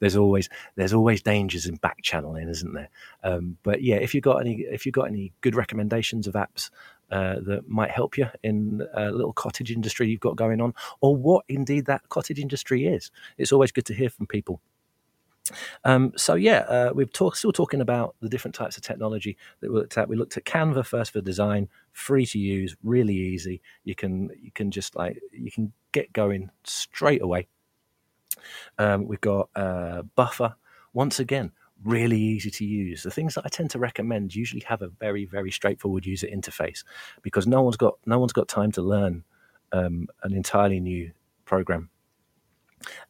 there's always there's always dangers in back channeling, isn't there? Um, but yeah, if you got any if you got any good recommendations of apps uh, that might help you in a little cottage industry you've got going on, or what indeed that cottage industry is, it's always good to hear from people. Um, so yeah, uh, we're talk, still talking about the different types of technology that we looked at. We looked at Canva first for design, free to use, really easy. You can you can just like you can get going straight away. Um, we've got uh, Buffer. Once again, really easy to use. The things that I tend to recommend usually have a very, very straightforward user interface because no one's got no one's got time to learn um, an entirely new program.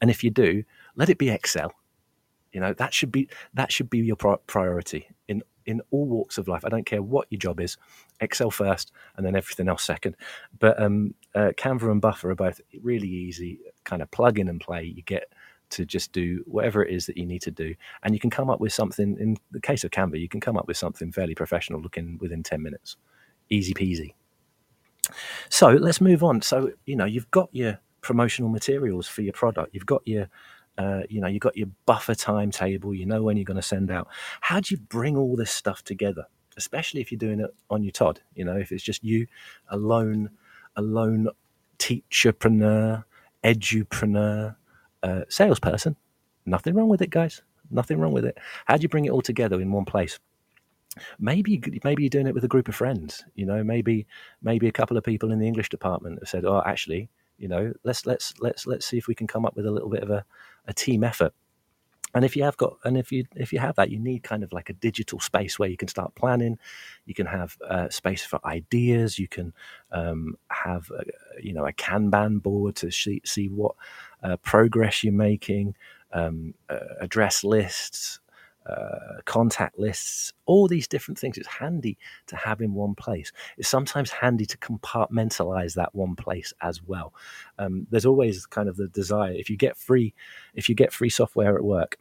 And if you do, let it be Excel. You know that should be that should be your priority in in all walks of life. I don't care what your job is, Excel first, and then everything else second. But um, uh, Canva and Buffer are both really easy, kind of plug in and play. You get to just do whatever it is that you need to do. And you can come up with something, in the case of Canva, you can come up with something fairly professional looking within 10 minutes. Easy peasy. So let's move on. So, you know, you've got your promotional materials for your product, you've got your uh, you know, you've got your buffer timetable, you know when you're going to send out. How do you bring all this stuff together? Especially if you're doing it on your Todd, you know, if it's just you alone, alone teacherpreneur, edupreneur, salesperson. Nothing wrong with it, guys. Nothing wrong with it. How do you bring it all together in one place? Maybe maybe you're doing it with a group of friends. You know, maybe maybe a couple of people in the English department have said, "Oh, actually, you know, let's let's let's let's see if we can come up with a little bit of a, a team effort." and if you have got and if you if you have that you need kind of like a digital space where you can start planning you can have uh, space for ideas you can um, have a, you know a kanban board to see, see what uh, progress you're making um, uh, address lists uh, contact lists, all these different things. It's handy to have in one place. It's sometimes handy to compartmentalize that one place as well. Um, there's always kind of the desire if you get free, if you get free software at work,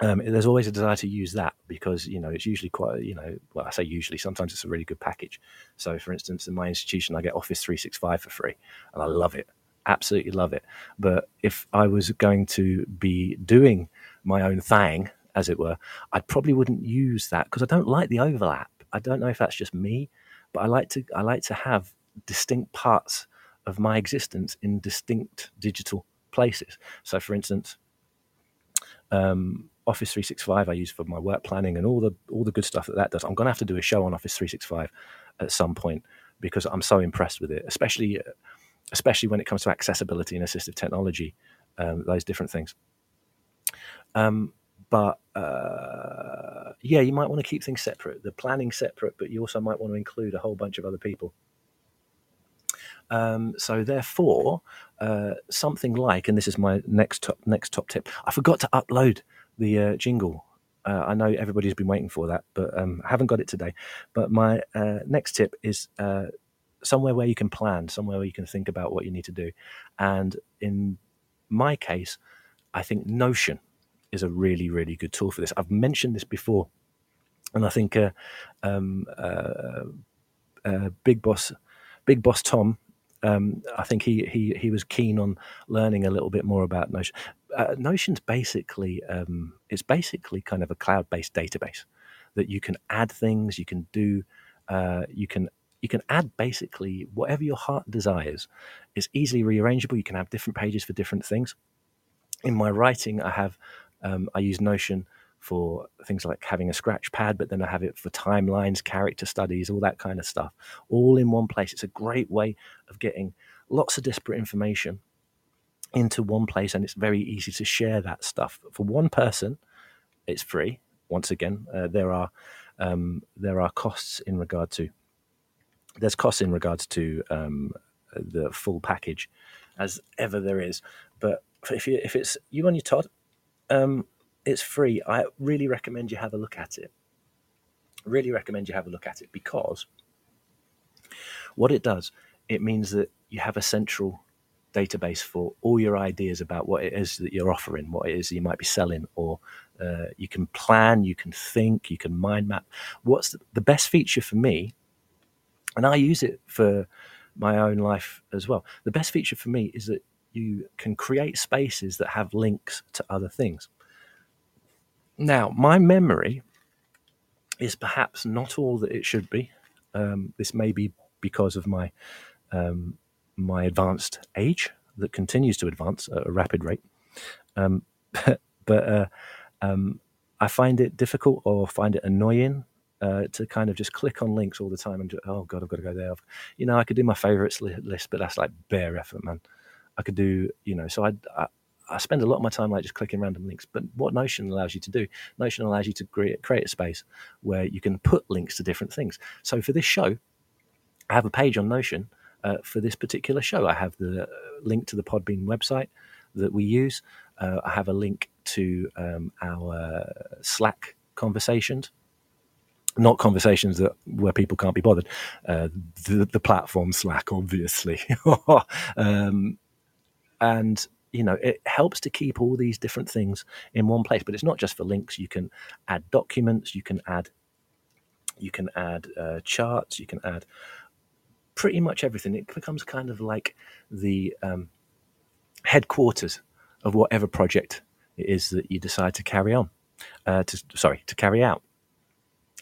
um, there's always a desire to use that because you know it's usually quite you know well I say usually sometimes it's a really good package. So for instance, in my institution, I get Office 365 for free, and I love it, absolutely love it. But if I was going to be doing my own thing, as it were, I probably wouldn't use that because I don't like the overlap. I don't know if that's just me, but I like to I like to have distinct parts of my existence in distinct digital places. So for instance. Um, Office 365 I use for my work planning and all the all the good stuff that that does. I'm going to have to do a show on Office 365 at some point because I'm so impressed with it, especially especially when it comes to accessibility and assistive technology, um, those different things. Um, but uh, yeah, you might want to keep things separate, the planning separate, but you also might want to include a whole bunch of other people. Um, so therefore, uh, something like, and this is my next top next top tip. I forgot to upload the uh, jingle. Uh, I know everybody's been waiting for that, but um, I haven't got it today. But my uh, next tip is uh, somewhere where you can plan, somewhere where you can think about what you need to do. And in my case, I think Notion is a really, really good tool for this. I've mentioned this before, and I think uh, um, uh, Big Boss, Big Boss Tom um, I think he, he he was keen on learning a little bit more about Notion. Uh, Notion's basically um, it's basically kind of a cloud-based database that you can add things, you can do, uh, you can you can add basically whatever your heart desires. It's easily rearrangeable. You can have different pages for different things. In my writing, I have um, I use Notion for things like having a scratch pad, but then I have it for timelines, character studies, all that kind of stuff, all in one place. It's a great way of getting lots of disparate information into one place, and it's very easy to share that stuff. For one person, it's free. Once again, uh, there are um, there are costs in regard to there's costs in regards to um, the full package, as ever there is. But if you if it's you on your Todd, um, it's free. I really recommend you have a look at it. Really recommend you have a look at it because what it does, it means that you have a central database for all your ideas about what it is that you're offering, what it is you might be selling, or uh, you can plan, you can think, you can mind map. What's the, the best feature for me, and I use it for my own life as well. The best feature for me is that you can create spaces that have links to other things. Now, my memory is perhaps not all that it should be. Um, this may be because of my um, my advanced age that continues to advance at a rapid rate. Um, but, but uh, um, I find it difficult or find it annoying uh, to kind of just click on links all the time and just, oh god, I've got to go there. You know, I could do my favorites list, but that's like bare effort, man. I could do, you know, so I, I, I spend a lot of my time like just clicking random links. But what Notion allows you to do, Notion allows you to create, create a space where you can put links to different things. So for this show, I have a page on Notion uh, for this particular show. I have the uh, link to the Podbean website that we use. Uh, I have a link to um, our Slack conversations not conversations that where people can't be bothered. Uh, the, the platform Slack, obviously, um, and you know it helps to keep all these different things in one place. But it's not just for links. You can add documents. You can add you can add uh, charts. You can add pretty much everything. It becomes kind of like the um, headquarters of whatever project it is that you decide to carry on. Uh, to sorry, to carry out,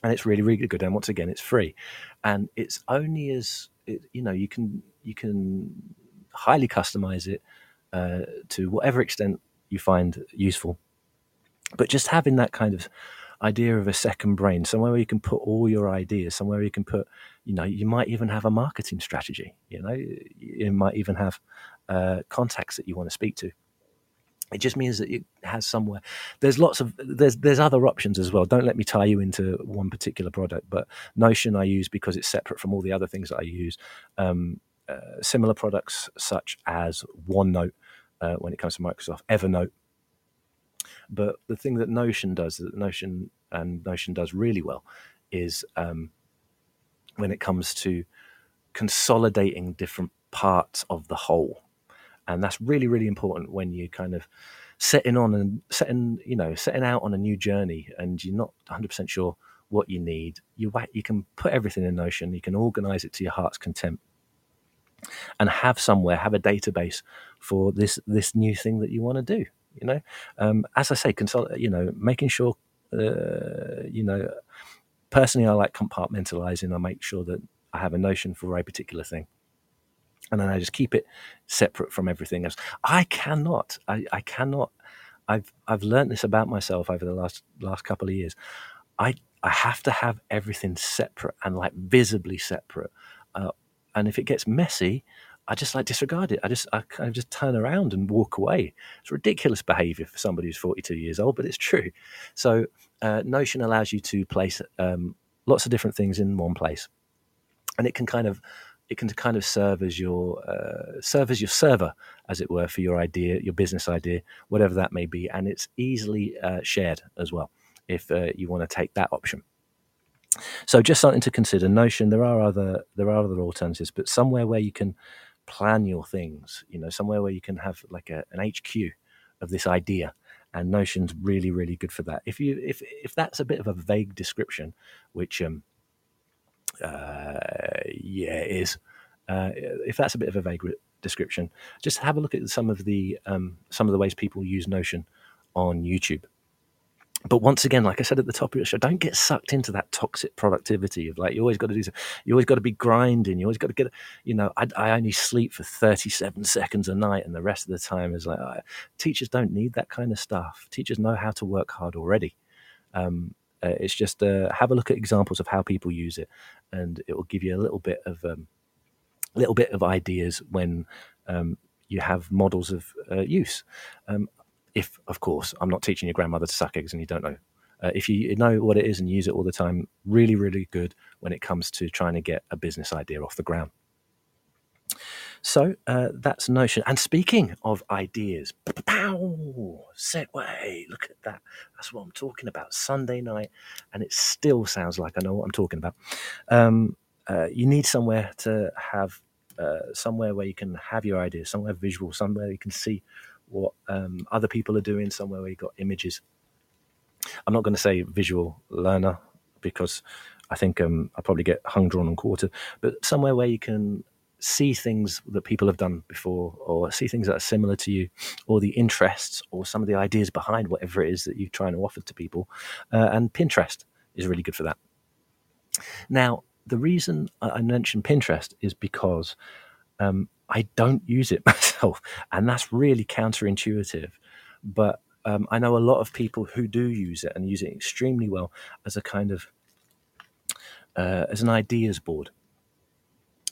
and it's really really good. And once again, it's free, and it's only as it, you know you can you can highly customize it uh, to whatever extent you find useful. But just having that kind of idea of a second brain, somewhere where you can put all your ideas, somewhere you can put, you know, you might even have a marketing strategy. You know, you might even have uh, contacts that you want to speak to it just means that it has somewhere there's lots of there's there's other options as well. Don't let me tie you into one particular product but notion i use because it's separate from all the other things that i use. Um, uh, similar products such as onenote uh, when it comes to microsoft evernote. But the thing that notion does that notion and notion does really well is um, when it comes to consolidating different parts of the whole and that's really really important when you kind of setting on and setting you know setting out on a new journey and you're not 100% sure what you need you you can put everything in notion you can organize it to your heart's content and have somewhere have a database for this this new thing that you want to do you know? Um, as i say consult you know making sure uh, you know personally i like compartmentalizing. I make sure that i have a notion for a particular thing and then I just keep it separate from everything else. I cannot. I, I cannot. I've I've learned this about myself over the last last couple of years. I I have to have everything separate and like visibly separate. Uh, and if it gets messy, I just like disregard it. I just I kind of just turn around and walk away. It's ridiculous behaviour for somebody who's 42 years old, but it's true. So uh, Notion allows you to place um, lots of different things in one place, and it can kind of it can kind of serve as your uh, serve as your server, as it were, for your idea, your business idea, whatever that may be, and it's easily uh, shared as well if uh, you want to take that option. So, just something to consider. Notion. There are other there are other alternatives, but somewhere where you can plan your things. You know, somewhere where you can have like a, an HQ of this idea and Notion's really, really good for that. If you if if that's a bit of a vague description, which um, uh, yeah, it is. Uh, if that's a bit of a vague description, just have a look at some of the um, some of the ways people use Notion on YouTube. But once again, like I said at the top of the show, don't get sucked into that toxic productivity of like you always got to do. You always got to be grinding. You always got to get. You know, I, I only sleep for thirty-seven seconds a night, and the rest of the time is like uh, teachers don't need that kind of stuff. Teachers know how to work hard already. Um, uh, it's just uh, have a look at examples of how people use it, and it will give you a little bit of um, little bit of ideas when um, you have models of uh, use. Um, if, of course, I'm not teaching your grandmother to suck eggs and you don't know. Uh, if you know what it is and use it all the time, really, really good when it comes to trying to get a business idea off the ground. So uh, that's Notion. And speaking of ideas, pow, segue, look at that. That's what I'm talking about. Sunday night, and it still sounds like I know what I'm talking about. Um, uh, you need somewhere to have, uh, somewhere where you can have your ideas, somewhere visual, somewhere you can see what um, other people are doing, somewhere where you've got images. I'm not going to say visual learner because I think um, I probably get hung, drawn, and quartered, but somewhere where you can see things that people have done before or see things that are similar to you or the interests or some of the ideas behind whatever it is that you're trying to offer to people uh, and pinterest is really good for that. Now the reason i mentioned pinterest is because um, i don't use it myself and that's really counterintuitive but um, i know a lot of people who do use it and use it extremely well as a kind of uh, as an ideas board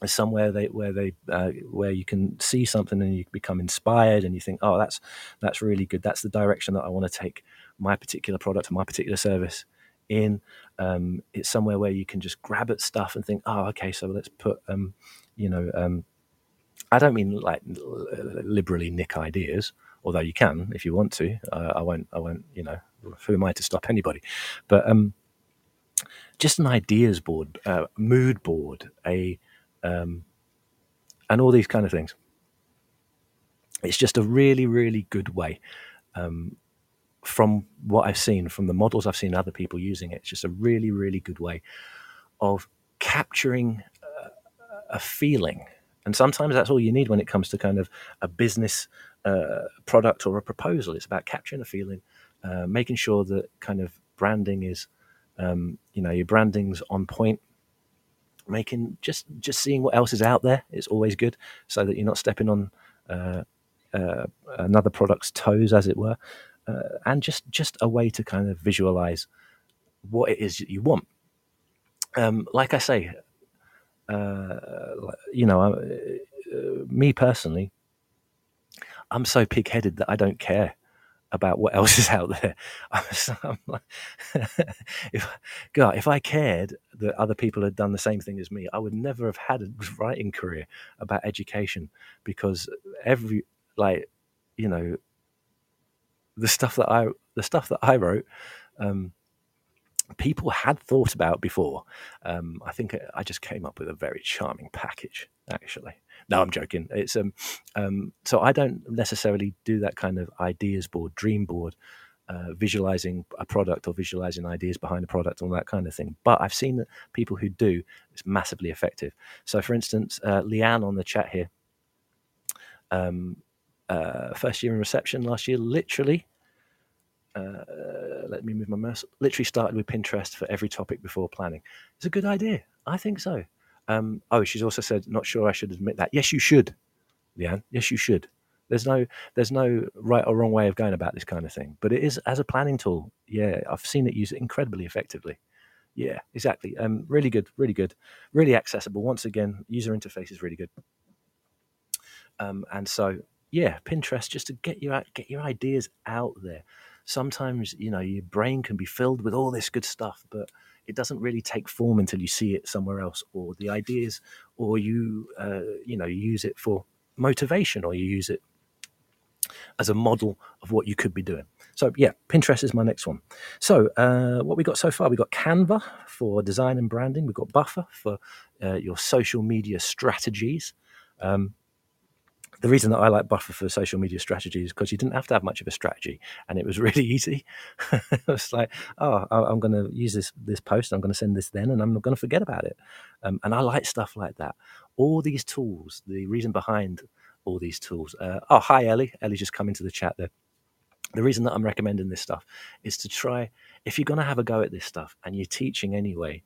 somewhere they, where they uh, where you can see something and you become inspired and you think oh that's that's really good. That's the direction that I want to take my particular product or my particular service in. Um, it's somewhere where you can just grab at stuff and think oh okay so let's put um, you know um, I don't mean like liberally nick ideas although you can if you want to. Uh, I won't I won't you know who am I to stop anybody? But um, just an ideas board uh, mood board a um, and all these kind of things. It's just a really, really good way. Um, from what I've seen, from the models I've seen other people using it, it's just a really, really good way of capturing uh, a feeling. And sometimes that's all you need when it comes to kind of a business uh, product or a proposal. It's about capturing a feeling, uh, making sure that kind of branding is, um, you know, your branding's on point, making just just seeing what else is out there is always good, so that you're not stepping on uh, uh, another product's toes, as it were, uh, and just just a way to kind of visualize what it is that you want. Um, like I say, uh, you know, uh, me personally, I'm so pig-headed that I don't care about what else is out there. I'm like, if, God, if I cared that other people had done the same thing as me, I would never have had a writing career about education because every, like, you know, the stuff that I, the stuff that I wrote, um, people had thought about before. Um, I think I just came up with a very charming package, actually. No, I'm joking. It's um, um, so I don't necessarily do that kind of ideas board, dream board, uh, visualizing a product or visualizing ideas behind a product, all that kind of thing. But I've seen that people who do, it's massively effective. So, for instance, uh, Leanne on the chat here, um, uh, first year in reception last year, literally. Uh, let me move my mouse. Literally started with Pinterest for every topic before planning. It's a good idea. I think so. Um, oh, she's also said, not sure I should admit that. Yes, you should, Leanne. Yes, you should. There's no there's no right or wrong way of going about this kind of thing, but it is as a planning tool. Yeah, I've seen it used incredibly effectively. Yeah, exactly. Um, really good, really good, really accessible. Once again, user interface is really good. Um, and so yeah, Pinterest just to get your get your ideas out there. Sometimes you know your brain can be filled with all this good stuff, but it doesn't really take form until you see it somewhere else, or the ideas, or you uh, you know use it for motivation, or you use it as a model of what you could be doing. So yeah, Pinterest is my next one. So uh, what we got so far, we got Canva for design and branding. We've got Buffer for uh, your social media strategies. Um, the reason that I like Buffer for social media strategy is because you didn't have to have much of a strategy, and it was really easy. it was like, oh, I'm going to use this this post, I'm going to send this then, and I'm not going to forget about it. Um, and I like stuff like that. All these tools, the reason behind all these tools. Uh, oh, hi, Ellie. Ellie just come into the chat there. The reason that I'm recommending this stuff is to try, if you're going to have a go at this stuff and you're teaching anyway,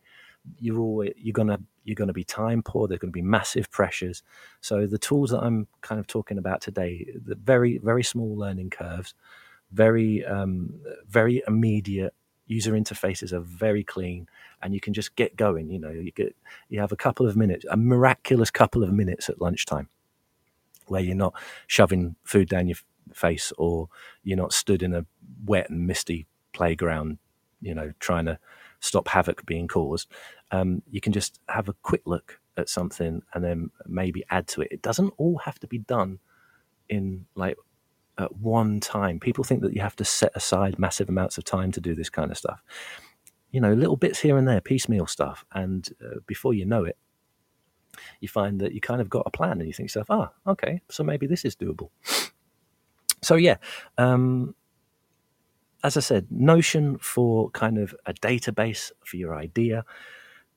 you're always you're gonna you're gonna be time poor. There's going to be massive pressures. So the tools that I'm kind of talking about today, the very very small learning curves, very um, very immediate user interfaces are very clean and you can just get going you know you get you have a couple of minutes a miraculous couple of minutes at lunchtime where you're not shoving food down your face or you're not stood in a wet and misty playground you know trying to stop havoc being caused, um, you can just have a quick look at something and then maybe add to it. It doesn't all have to be done in like at one time. People think that you have to set aside massive amounts of time to do this kind of stuff. You know, little bits here and there, piecemeal stuff, and uh, before you know it, you find that you kind of got a plan, and you think to yourself, "Ah, okay, so maybe this is doable." So yeah, um, as I said, Notion for kind of a database for your idea,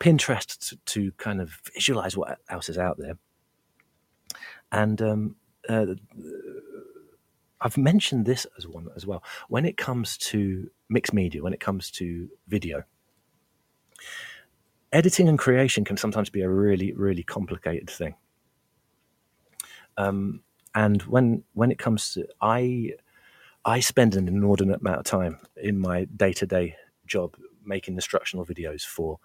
Pinterest to, to kind of visualize what else is out there, And um, uh, I've mentioned this as one as well. When it comes to mixed media, when it comes to video, editing and creation can sometimes be a really, really complicated thing. Um, and when when it comes to I I spend an inordinate amount of time in my day to day job making instructional videos for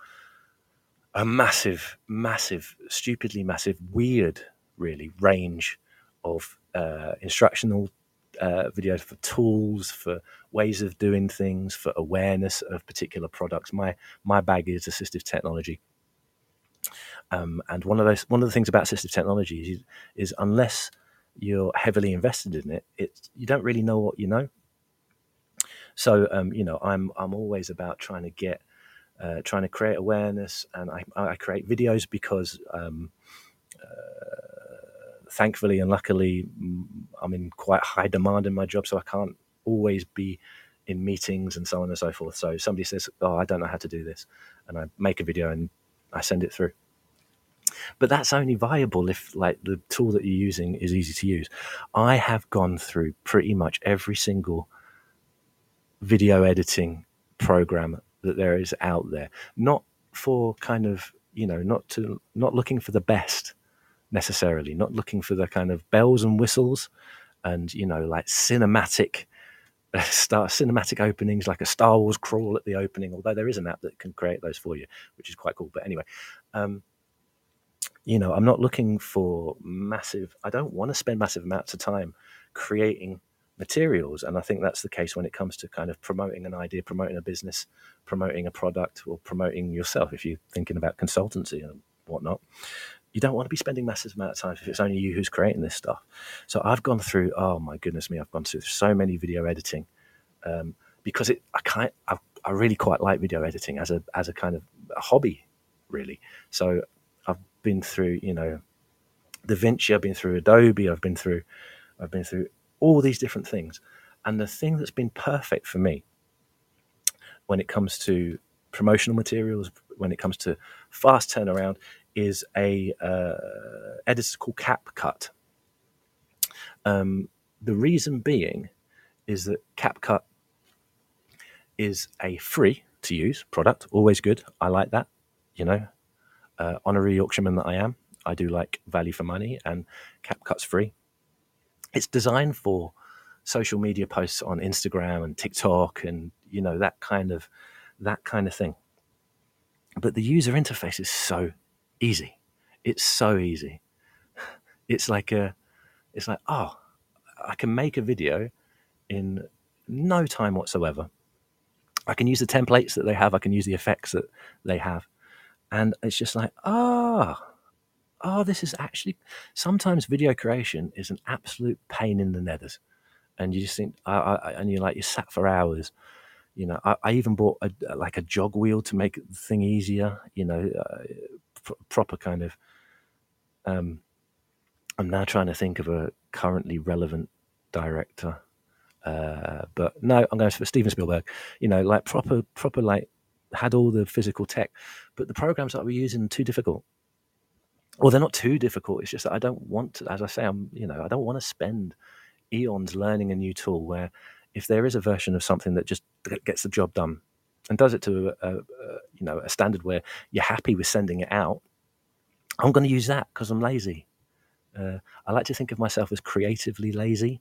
a massive, massive, stupidly massive, weird, really range of uh, instructional uh, videos for tools, for ways of doing things, for awareness of particular products. My my bag is assistive technology, um, and one of those one of the things about assistive technology is, is unless you're heavily invested in it, it you don't really know what you know. So um, you know, I'm I'm always about trying to get uh, trying to create awareness, and I, I create videos because um, uh, thankfully and luckily mm, I'm in quite high demand in my job, so I can't always be in meetings and so on and so forth. So somebody says, "Oh, I don't know how to do this," and I make a video and I send it through. But that's only viable if like the tool that you're using is easy to use. I have gone through pretty much every single video editing program that there is out there, not for kind of you know not to not looking for the best necessarily, not looking for the kind of bells and whistles and you know like cinematic star cinematic openings like a Star Wars crawl at the opening. Although there is an app that can create those for you, which is quite cool. But anyway, um, you know, I'm not looking for massive. I don't want to spend massive amounts of time creating materials, and I think that's the case when it comes to kind of promoting an idea, promoting a business, promoting a product, or promoting yourself. If you're thinking about consultancy and whatnot, you don't want to be spending massive amount of time if it's only you who's creating this stuff. So I've gone through. Oh my goodness me, I've gone through so many video editing um, because it. I kind. I, I really quite like video editing as a as a kind of a hobby, really. So I've been through, you know, DaVinci. I've been through Adobe. I've been through. I've been through all these different things, and the thing that's been perfect for me when it comes to promotional materials, when it comes to fast turnaround, is a uh, editor called CapCut. Um, the reason being is that CapCut is a free to use product, always good. I like that. You know, uh, honorary Yorkshireman that I am, I do like value for money, and CapCut's free. It's designed for social media posts on Instagram and TikTok, and you know that kind of that kind of thing. But the user interface is so easy. It's so easy. It's like a, it's like oh, I can make a video in no time whatsoever. I can use the templates that they have. I can use the effects that they have, and it's just like ah. Oh, oh, this is actually sometimes video creation is an absolute pain in the nethers, and you just think, I, I, and you're like you sat for hours. You know, I, I even bought a, like a jog wheel to make the thing easier. You know, uh, pr- proper kind of. Um, I'm now trying to think of a currently relevant director, uh, but no, I'm going for Steven Spielberg. You know, like proper, proper, like had all the physical tech, but the programs that we using are too difficult. Well, they're not too difficult. It's just that I don't want to, as I say, I'm, you know, I don't want to spend eons learning a new tool where if there is a version of something that just gets the job done and does it to a, a, a you know a standard where you're happy with sending it out, I'm going to use that because I'm lazy. Uh, I like to think of myself as creatively lazy,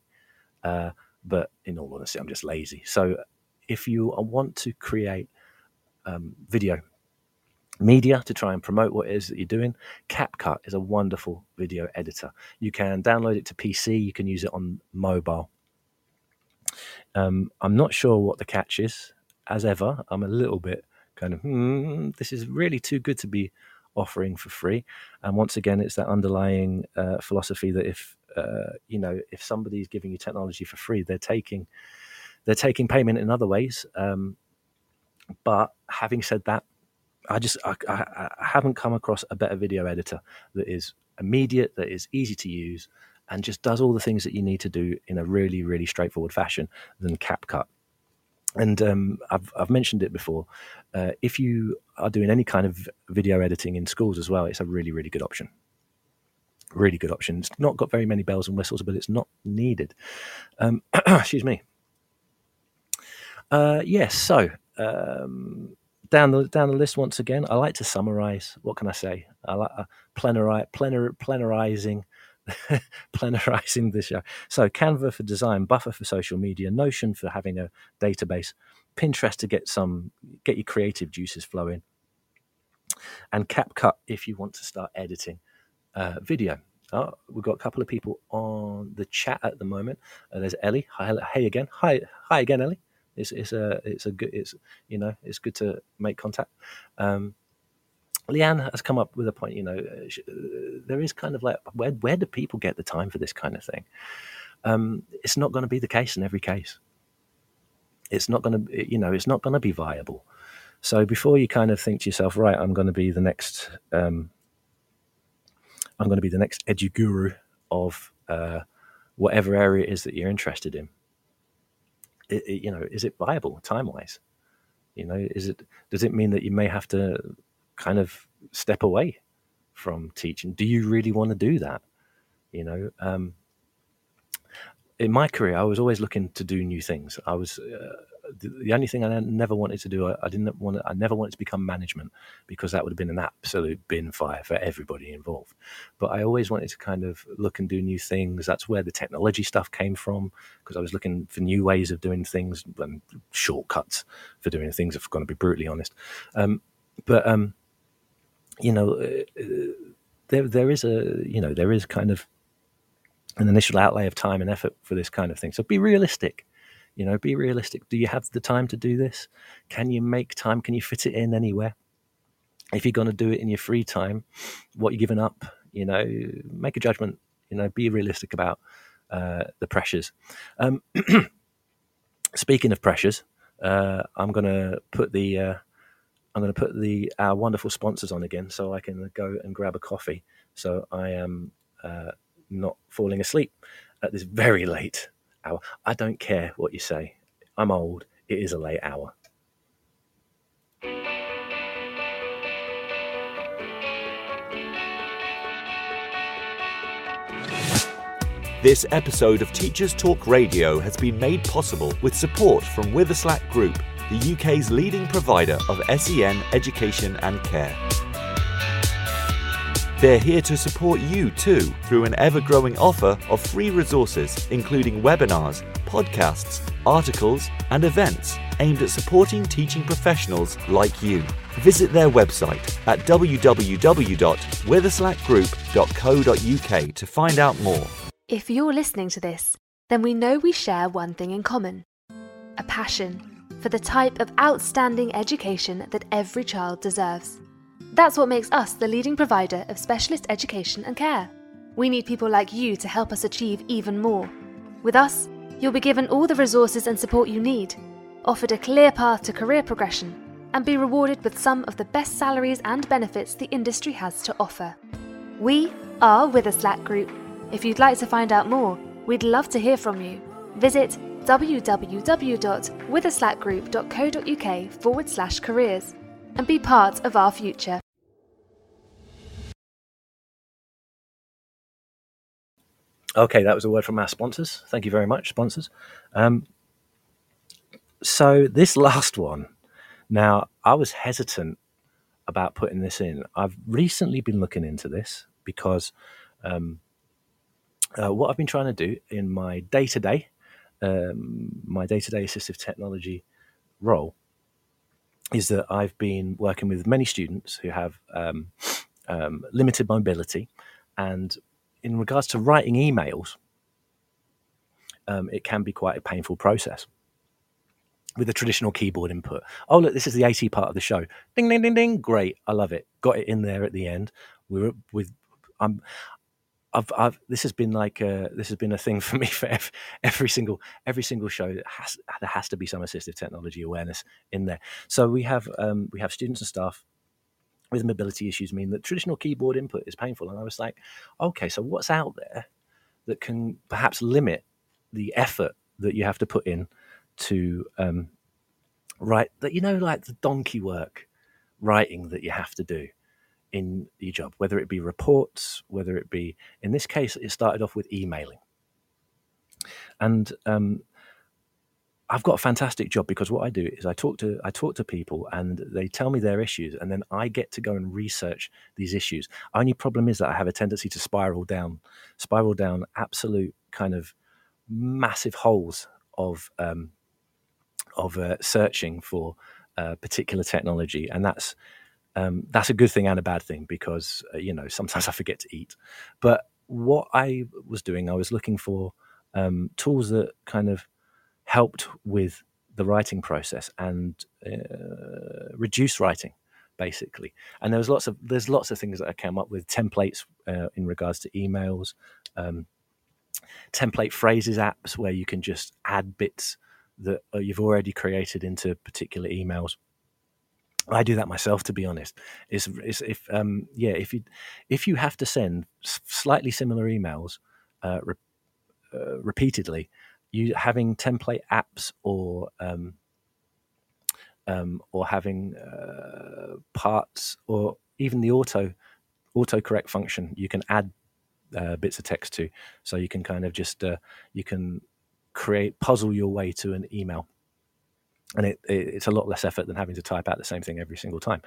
uh, but in all honesty, I'm just lazy. So if you want to create um, video media to try and promote what it is that you're doing, CapCut is a wonderful video editor. You can download it to PC, you can use it on mobile. Um, I'm not sure what the catch is. As ever, I'm a little bit kind of, hmm, this is really too good to be offering for free. And once again, it's that underlying uh, philosophy that if uh, you know if somebody's giving you technology for free, they're taking they're taking payment in other ways. Um, but having said that, I just I, I, I haven't come across a better video editor that is immediate, that is easy to use, and just does all the things that you need to do in a really really straightforward fashion than CapCut. And um, I've, I've mentioned it before. Uh, if you are doing any kind of video editing in schools as well, it's a really really good option. really good option. It's not got very many bells and whistles, but it's not needed. Um, excuse me. Uh, yes, so um, down the down the list once again. I like to summarize. What can I say? I like uh, plenari, plenar, plenarizing, plenarizing the show. So Canva for design, Buffer for social media, Notion for having a database, Pinterest to get some get your creative juices flowing, and CapCut if you want to start editing uh, video. Oh, we've got a couple of people on the chat at the moment. Uh, there's Ellie. Hi, hey again. Hi, hi again, Ellie. It's it's a it's a good it's you know it's good to make contact. Um, Leanne has come up with a point. You know, uh, uh, there is kind of like where where do people get the time for this kind of thing? Um, it's not going to be the case in every case. It's not going to you know it's not going to be viable. So before you kind of think to yourself, right, I'm going to be the next um, I'm going to be the next edu guru of uh, whatever area it is that you're interested in it, it, you know, is it viable time wise? You know, is it does it mean that you may have to kind of step away from teaching? Do you really want to do that? You know, um, in my career, I was always looking to do new things. I was uh, the, only thing I never wanted to do. I, I, didn't want. I never wanted to become management because that would have been an absolute bin fire for everybody involved. But I always wanted to kind of look and do new things. That's where the technology stuff came from because I was looking for new ways of doing things and shortcuts for doing things. If I'm going to be brutally honest, um, but um, you know, uh, uh, there there is a you know there is kind of an initial outlay of time and effort for this kind of thing. So be realistic. You know, be realistic. Do you have the time to do this? Can you make time? Can you fit it in anywhere? If you're going to do it in your free time, what you're giving up, you know, make a judgment. You know, be realistic about uh, the pressures. Um, speaking of pressures, uh, I'm going to put the uh, I'm going to put the our wonderful sponsors on again, so I can go and grab a coffee. So I am uh, not falling asleep at this very late hour. I don't care what you say. I'm old. It is a late hour. This episode of Teachers Talk Radio has been made possible with support from Witherslack Group, the UK's leading provider of SEN education and care. They're here to support you too through an ever growing offer of free resources, including webinars, podcasts, articles, and events aimed at supporting teaching professionals like you. Visit their website at www.witherslackgroup.co.uk to find out more. If you're listening to this, then we know we share one thing in common a passion for the type of outstanding education that every child deserves. That's what makes us the leading provider of specialist education and care. We need people like you to help us achieve even more. With us, you'll be given all the resources and support you need, offered a clear path to career progression, and be rewarded with some of the best salaries and benefits the industry has to offer. We are Witherslack Group. If you'd like to find out more, we'd love to hear from you. Visit www.witherslackgroup.co.uk forward slash careers and be part of our future. Okay, that was a word from our sponsors. Thank you very much, sponsors. Um, so this last one, now I was hesitant about putting this in. I've recently been looking into this because um, uh, what I've been trying to do in my day to day, my day to day assistive technology role, is that I've been working with many students who have um, um, limited mobility and in regards to writing emails, um, it can be quite a painful process with the traditional keyboard input. Oh, look, this is the AT part of the show. Ding, ding, ding, ding. Great. I love it. Got it in there at the end. We are with, I'm, I've, I've, this has been like a, this has been a thing for me for every, every single every single show. That has there has to be some assistive technology awareness in there. So we have um, we have students and staff with mobility issues mean that traditional keyboard input is painful. And I was like, okay, so what's out there that can perhaps limit the effort that you have to put in to um, write that, you know, like the donkey work writing that you have to do in your job, whether it be reports, whether it be, in this case, it started off with emailing. And um, I've got a fantastic job because what I do is I talk to I talk to people and they tell me their issues and then I get to go and research these issues. Only problem is that I have a tendency to spiral down, spiral down absolute kind of massive holes of um, of uh, searching for uh, particular technology, and that's um, that's a good thing and a bad thing because uh, you know sometimes I forget to eat. But what I was doing, I was looking for um, tools that kind of helped with the writing process and uh, reduce writing basically and there was lots of there's lots of things that i came up with templates uh, in regards to emails um, template phrases apps where you can just add bits that uh, you've already created into particular emails I do that myself, to be honest. Is if um, yeah, if you if you have to send slightly similar emails uh, re- uh, repeatedly, you having template apps or um, um, or having uh, parts or even the auto autocorrect function you can add uh, bits of text to. So you can kind of just uh, you can create puzzle your way to an email. And it, it, it's a lot less effort than having to type out the same thing every single time.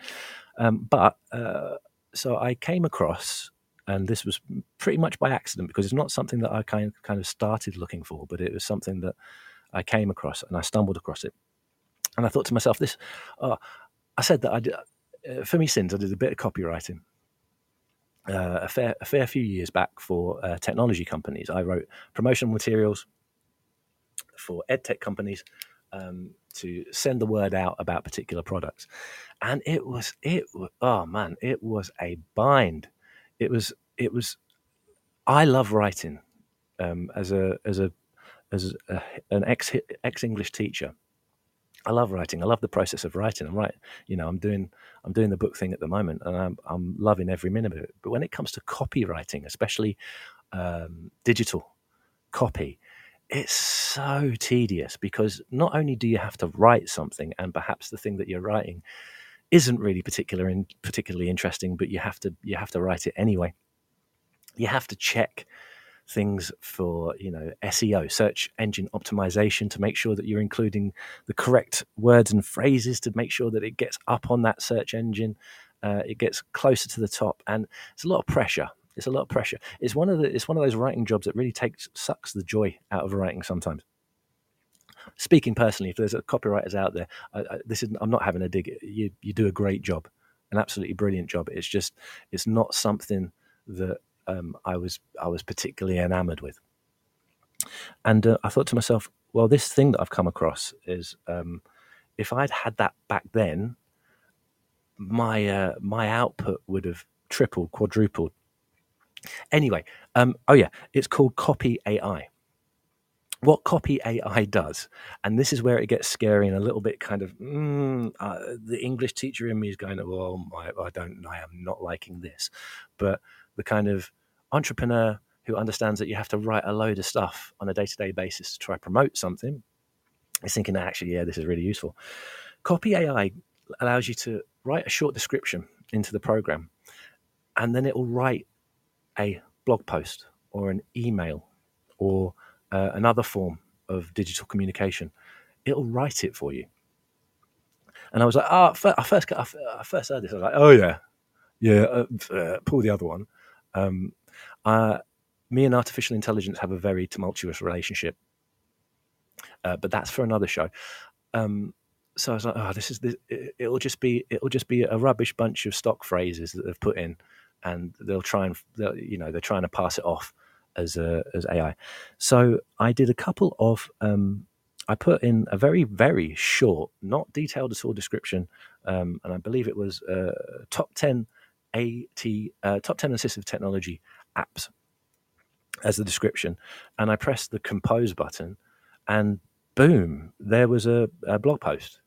Um, but uh, so i came across and this was pretty much by accident because it's not something that I kind kind of started looking for, but it was something that I came across and I stumbled across it. And I thought to myself, this, uh, I said that I did, uh, for me, sins, I did a bit of copywriting. Uh, a fair a fair few years back for uh, technology companies, I wrote promotional materials for edtech companies um, to send the word out about particular products, and it was it oh man, it was a bind it was it was I love writing um, as a as a as a, an ex ex English teacher. I love writing. I love the process of writing. I'm right, you know, I'm doing I'm doing the book thing at the moment, and I'm I'm loving every minute of it. But when it comes to copywriting, especially um, digital copy, it's so tedious because not only do you have to write something, and perhaps the thing that you're writing isn't really particular in, particularly interesting, but you have to you have to write it anyway. You have to check things for you know SEO, search engine optimization, to make sure that you're including the correct words and phrases to make sure that it gets up on that search engine, uh, it gets closer to the top, and it's a lot of pressure. It's a lot of pressure. It's one of the it's one of those writing jobs that really takes sucks the joy out of writing sometimes speaking personally, if there's a copywriters out there, I, I, this is I'm not having a dig. You you do a great job, an absolutely brilliant job. It's just it's not something that um, I was I was particularly enamored with. And uh, I thought to myself, well, this thing that I've come across is um, if I'd had that back then, my uh, my output would have tripled, quadrupled. Anyway, um, oh yeah, it's called Copy AI what copy AI does, and this is where it gets scary and a little bit kind of mm, uh, the English teacher in me is going, "Oh, my, I don't, I am not liking this," but the kind of entrepreneur who understands that you have to write a load of stuff on a day-to-day basis to try promote something is thinking, that "Actually, yeah, this is really useful." Copy AI allows you to write a short description into the program, and then it will write a blog post or an email or uh, another form of digital communication, it'll write it for you. And I was like, oh, I first, I first heard this. I was like, oh yeah, yeah. Uh, uh, pull the other one. Um, uh, me and artificial intelligence have a very tumultuous relationship, uh, but that's for another show. Um, so I was like, oh, this is this, it'll just be it'll just be a rubbish bunch of stock phrases that they've put in, and they'll try and they'll, you know they're trying to pass it off as a, as AI. So I did a couple of um, I put in a very very short, not detailed at all description, um, and I believe it was uh, top ten AT uh, top ten assistive technology apps as the description, and I pressed the compose button, and boom, there was a, a blog post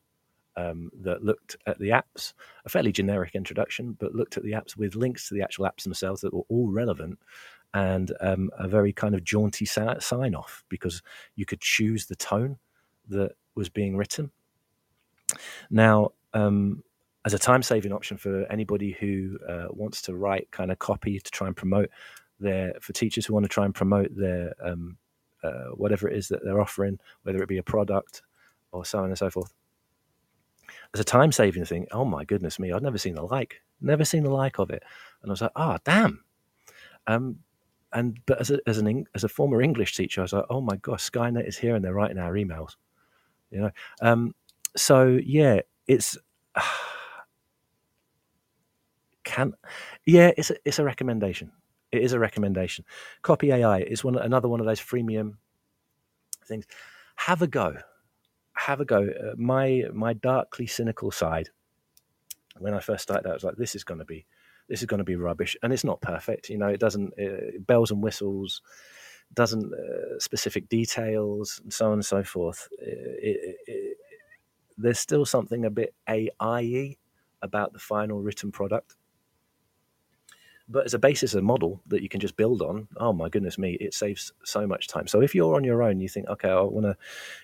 um, that looked at the apps, a fairly generic introduction, but looked at the apps with links to the actual apps themselves that were all relevant and um, a very kind of jaunty sign off because you could choose the tone that was being written. Now, um, as a time saving option for anybody who uh, wants to write kind of copy to try and promote their for teachers who want to try and promote their um, uh, whatever it is that they're offering, whether it be a product or so on and so forth. As a time saving thing, oh my goodness me, I'd never seen the like, never seen the like of it, and I was like, ah, oh, damn. Um, and but as a as an as a former English teacher, I was like, oh my gosh, Skynet is here and they're writing our emails, you know. Um, so yeah, it's can yeah, it's a, it's a recommendation. It is a recommendation. Copy AI is one another one of those freemium things. Have a go. Have a go. Uh, my my darkly cynical side. When I first started I was like, "This is going to be, this is going to be rubbish," and it's not perfect. You know, it doesn't uh, bells and whistles, doesn't uh, specific details, and so on and so forth. It, it, there's still something a bit AI about the final written product but as a basis, a model that you can just build on, oh my goodness me, it saves so much time. So if you're on your own, you think, okay, I want to,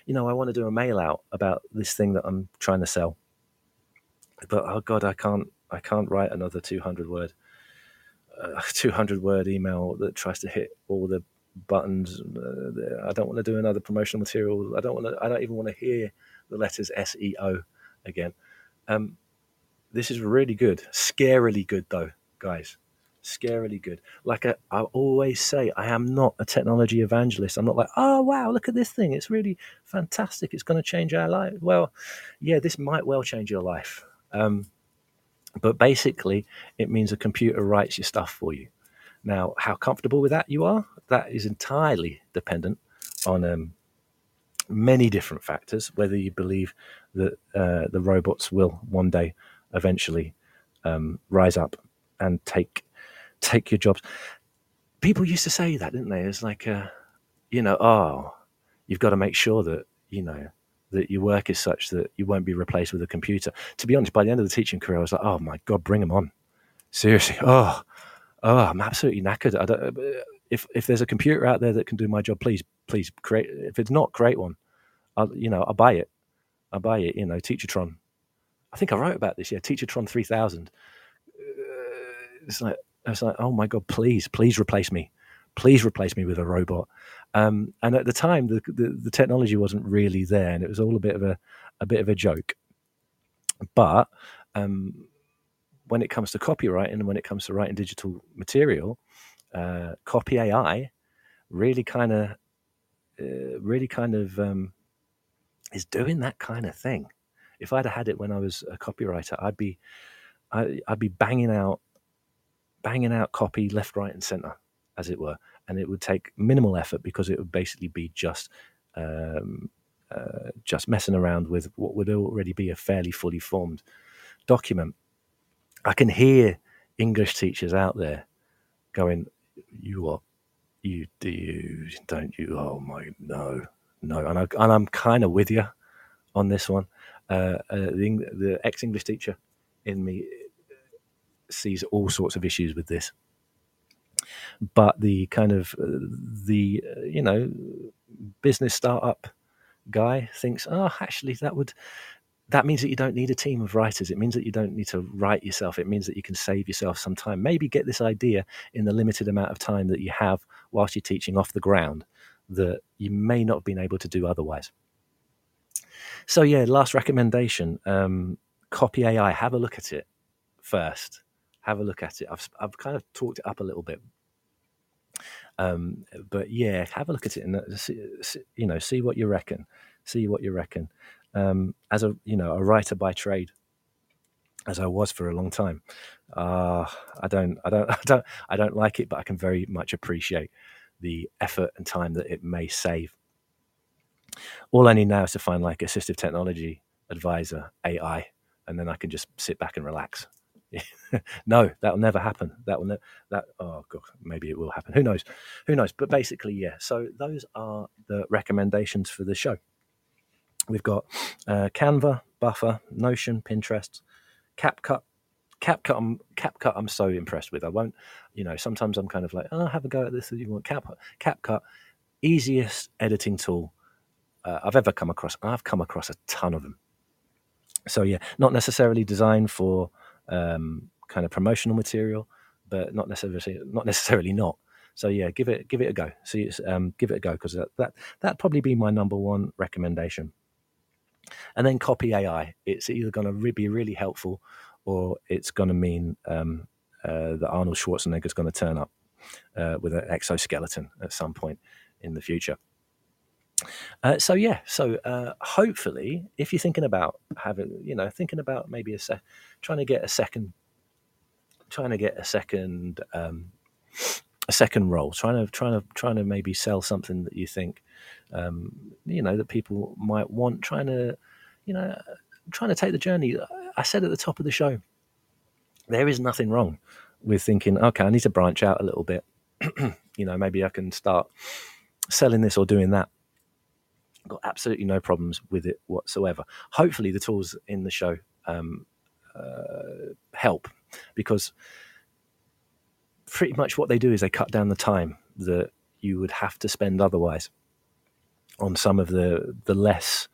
you know, I want to do a mail out about this thing that I'm trying to sell, but oh god, I can't, I can't write another 200 word, uh, 200 word email that tries to hit all the buttons. Uh, I don't want to do another promotional material. I don't want to. I don't even want to hear the letters SEO again. Um, this is really good, scarily good though, guys scarily good. Like I, I always say, I am not a technology evangelist. I'm not like, oh wow, look at this thing. It's really fantastic. It's going to change our life. Well, yeah, this might well change your life. Um, but basically, it means a computer writes your stuff for you. Now, how comfortable with that you are, that is entirely dependent on um, many different factors. Whether you believe that uh, the robots will one day eventually um, rise up and take take your jobs. People used to say that, didn't they? It's like, uh, you know, oh, you've got to make sure that, you know, that your work is such that you won't be replaced with a computer. To be honest, by the end of the teaching career, I was like, oh my God, bring them on. Seriously. Oh, oh, I'm absolutely knackered. I don't, if, if there's a computer out there that can do my job, please, please create, if it's not, create one. I'll, you know, I'll buy it. I'll buy it, you know, Teachertron. I think I wrote about this, yeah, Teachertron 3000. Uh, it's like, I was like, oh my god, please, please replace me, please replace me with a robot. Um, and at the time, the, the, the technology wasn't really there, and it was all a bit of a a bit of a joke. But um, when it comes to copywriting and when it comes to writing digital material, uh, copy AI really kind of uh, really kind of um, is doing that kind of thing. If I'd have had it when I was a copywriter, I'd be I, would be banging out banging out copy left, right, and center, as it were. And it would take minimal effort because it would basically be just um, uh, just messing around with what would already be a fairly fully formed document. I can hear English teachers out there going, "You what? You do you don't you? Oh my no, no!" And, I, and I'm kind of with you on this one. Uh, uh, the, the ex English teacher in me sees all sorts of issues with this. But the kind of uh, the uh, you know business startup guy thinks, oh, actually, that would that means that you don't need a team of writers. It means that you don't need to write yourself. It means that you can save yourself some time. Maybe get this idea in the limited amount of time that you have whilst you're teaching off the ground that you may not have been able to do otherwise. So yeah, last recommendation: um, copy AI. Have a look at it first have a look at it. I've I've kind of talked it up a little bit, um, but yeah, have a look at it and uh, see, you know see what you reckon. See what you reckon. Um, as a you know a writer by trade, as I was for a long time, uh, I don't I don't I don't I don't like it, but I can very much appreciate the effort and time that it may save. All I need now is to find like assistive technology advisor AI, and then I can just sit back and relax no, that will never happen. That will ne- that oh god, maybe it will happen. Who knows? Who knows? But basically, yeah. So those are the recommendations for the show. We've got uh, Canva, Buffer, Notion, Pinterest, CapCut. CapCut, I'm, CapCut, I'm so impressed with. I won't, you know, sometimes I'm kind of like, oh, have a go at this. You want Cap, CapCut, easiest editing tool uh, I've ever come across. I've come across a ton of them So yeah, not necessarily designed for um, kind of promotional material, but not necessarily not necessarily not. So yeah, give it give it a go. See, um, give it a go because that, that that'd probably be my number one recommendation. And then copy AI. It's either going to be really helpful, or it's going to mean um, uh, that Arnold Schwarzenegger is going to turn up uh, with an exoskeleton at some point in the future. Uh, so yeah, so uh, hopefully, if you're thinking about having, you know, thinking about maybe a sec, trying to get a second, trying to get a second, um, a second role, trying to trying to trying to maybe sell something that you think, um, you know, that people might want, trying to, you know, trying to take the journey. I said at the top of the show, there is nothing wrong with thinking, okay, I need to branch out a little bit. you know, maybe I can start selling this or doing that got absolutely no problems with it whatsoever. Hopefully, the tools in the show um, uh, help because pretty much what they do is they cut down the time that you would have to spend otherwise on some of the the less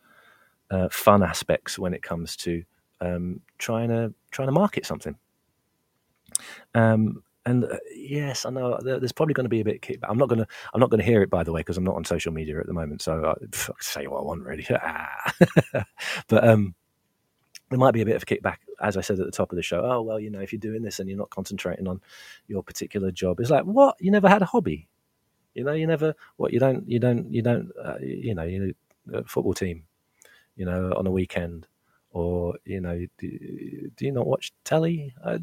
uh, fun aspects when it comes to um, trying to trying to market something. Um, and uh, yes, I know there's probably going to be a bit kickback. I'm not going to I'm not going to hear it by the way because I'm not on social media at the moment. So I, I say what I want really. but um, there might be a bit of kickback, as I said at the top of the show. Oh well, you know, if you're doing this and you're not concentrating on your particular job, it's like what you never had a hobby. You know, you never what you don't you don't you don't uh, you know you know, football team. You know, on a weekend or you know do, do, you not watch telly I,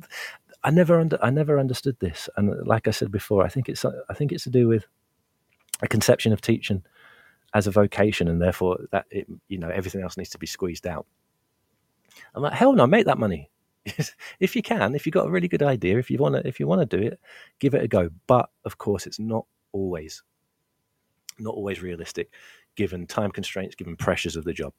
I never under, I never understood this, and like I said before, I think it's I think it's to do with a conception of teaching as a vocation, and therefore that it, you know everything else needs to be squeezed out. I'm like, hell no, make that money if you can. If you've got a really good idea, if you want to, if you want to do it, give it a go. But of course, it's not always not always realistic, given time constraints, given pressures of the job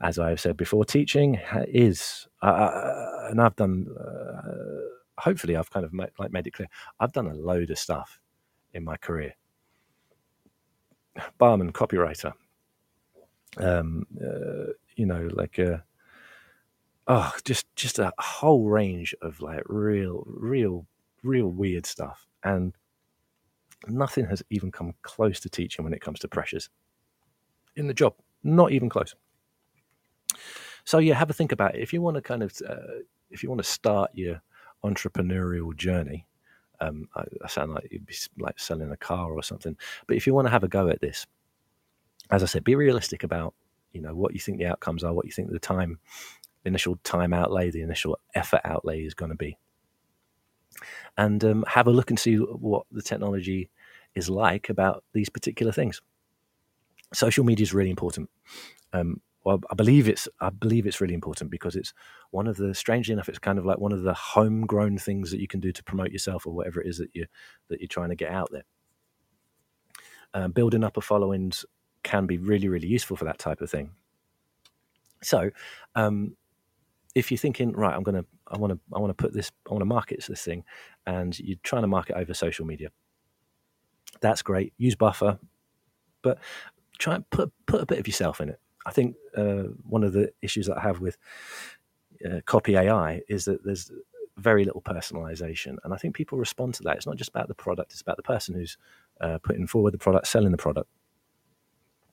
as I've said before, teaching is, uh, and I've done uh, hopefully I've kind of made, like made it clear. I've done a load of stuff in my career. Barman, copywriter, um, uh, you know, like uh, oh, just just a whole range of like real, real, real weird stuff, and nothing has even come close to teaching when it comes to pressures in the job. Not even close. So yeah, have a think about it. If you want to kind of, uh, if you want to start your entrepreneurial journey. Um, I, I, sound like you'd be like selling a car or something. But if you want to have a go at this, as I said, be realistic about you know what you think the outcomes are, what you think the time, the initial time outlay, the initial effort outlay is going to be, and um, have a look and see what the technology is like about these particular things. Social media is really important. Um, well, I believe it's I believe it's really important because it's one of the strangely enough, it's kind of like one of the homegrown things that you can do to promote yourself or whatever it is that you that you're trying to get out there. Um, building up a followings can be really really useful for that type of thing. So, um, if you're thinking right, I'm gonna I want to I want to put this I want to market this thing, and you're trying to market over social media, that's great. Use Buffer, but try and put put a bit of yourself in it I think uh, one of the issues that I have with uh, copy AI is that there's very little personalization, and I think people respond to that. It's not just about the product; it's about the person who's uh, putting forward the product, selling the product.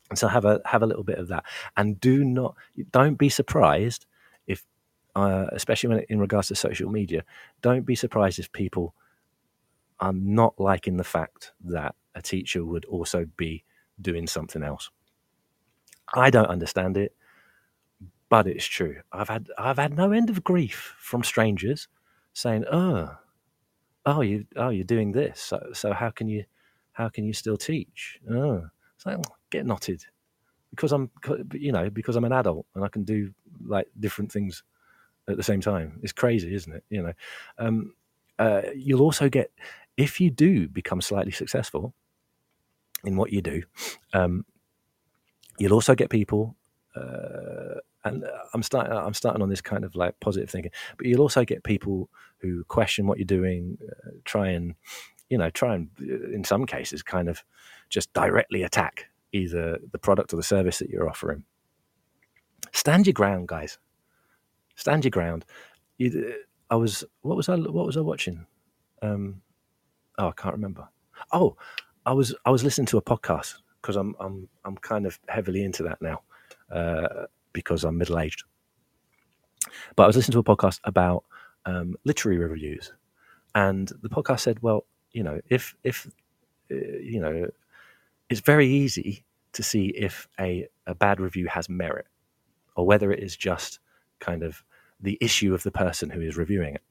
And so have a have a little bit of that, and do not don't be surprised if, uh, especially when in regards to social media, don't be surprised if people are not liking the fact that a teacher would also be doing something else I don't understand it, but it's true. I've had I've had no end of grief from strangers saying, "Oh, oh, you oh you're doing this. So, so how can you how can you still teach?" Oh, it's like oh, get knotted because I'm you know because I'm an adult and I can do like different things at the same time. It's crazy, isn't it? You know, um, uh, you'll also get if you do become slightly successful in what you do. Um, You'll also get people, uh, and I'm starting. I'm starting on this kind of like positive thinking, but you'll also get people who question what you're doing, uh, try and, you know, try and, uh, in some cases, kind of just directly attack either the product or the service that you're offering. Stand your ground, guys. stand your ground. You, I was what was I what was I watching? Um, oh, I can't remember. Oh, I was I was listening to a podcast because I'm I'm I'm kind of heavily into that now uh, because I'm middle aged. But I was listening to a podcast about um, literary reviews, and the podcast said, well, you know, if if uh, you know, it's very easy to see if a, a bad review has merit or whether it is just kind of the issue of the person who is reviewing it.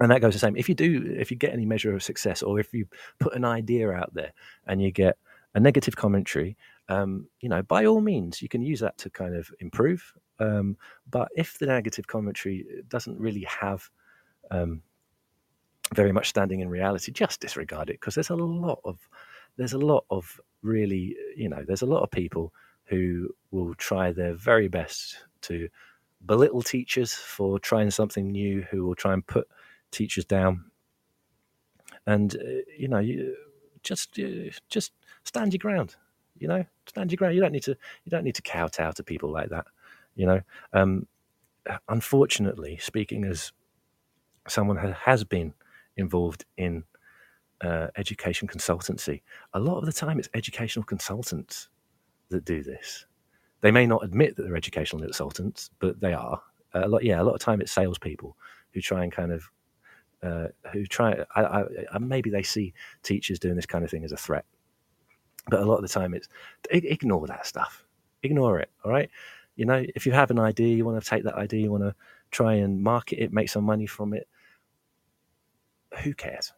And that goes the same. If you do, if you get any measure of success, or if you put an idea out there and you get a negative commentary, um, you know, by all means, you can use that to kind of improve. Um, but if the negative commentary doesn't really have um, very much standing in reality, just disregard it because there's a lot of there's a lot of really you know there's a lot of people who will try their very best to belittle teachers for trying something new, who will try and put teachers down, and uh, you know you just uh, just stand your ground. You know, stand your ground. You don't need to you don't need to kowtow to people like that. You know, um, unfortunately, speaking as someone who has been involved in uh, education consultancy, a lot of the time it's educational consultants that do this. They may not admit that they're educational consultants, but they are. A lot, yeah, a lot of time it's salespeople who try and kind of uh, who try. I, I, I, maybe they see teachers doing this kind of thing as a threat, but a lot of the time it's ignore that stuff. Ignore it. All right. You know, if you have an idea, you want to take that idea, you want to try and market it, make some money from it who cares?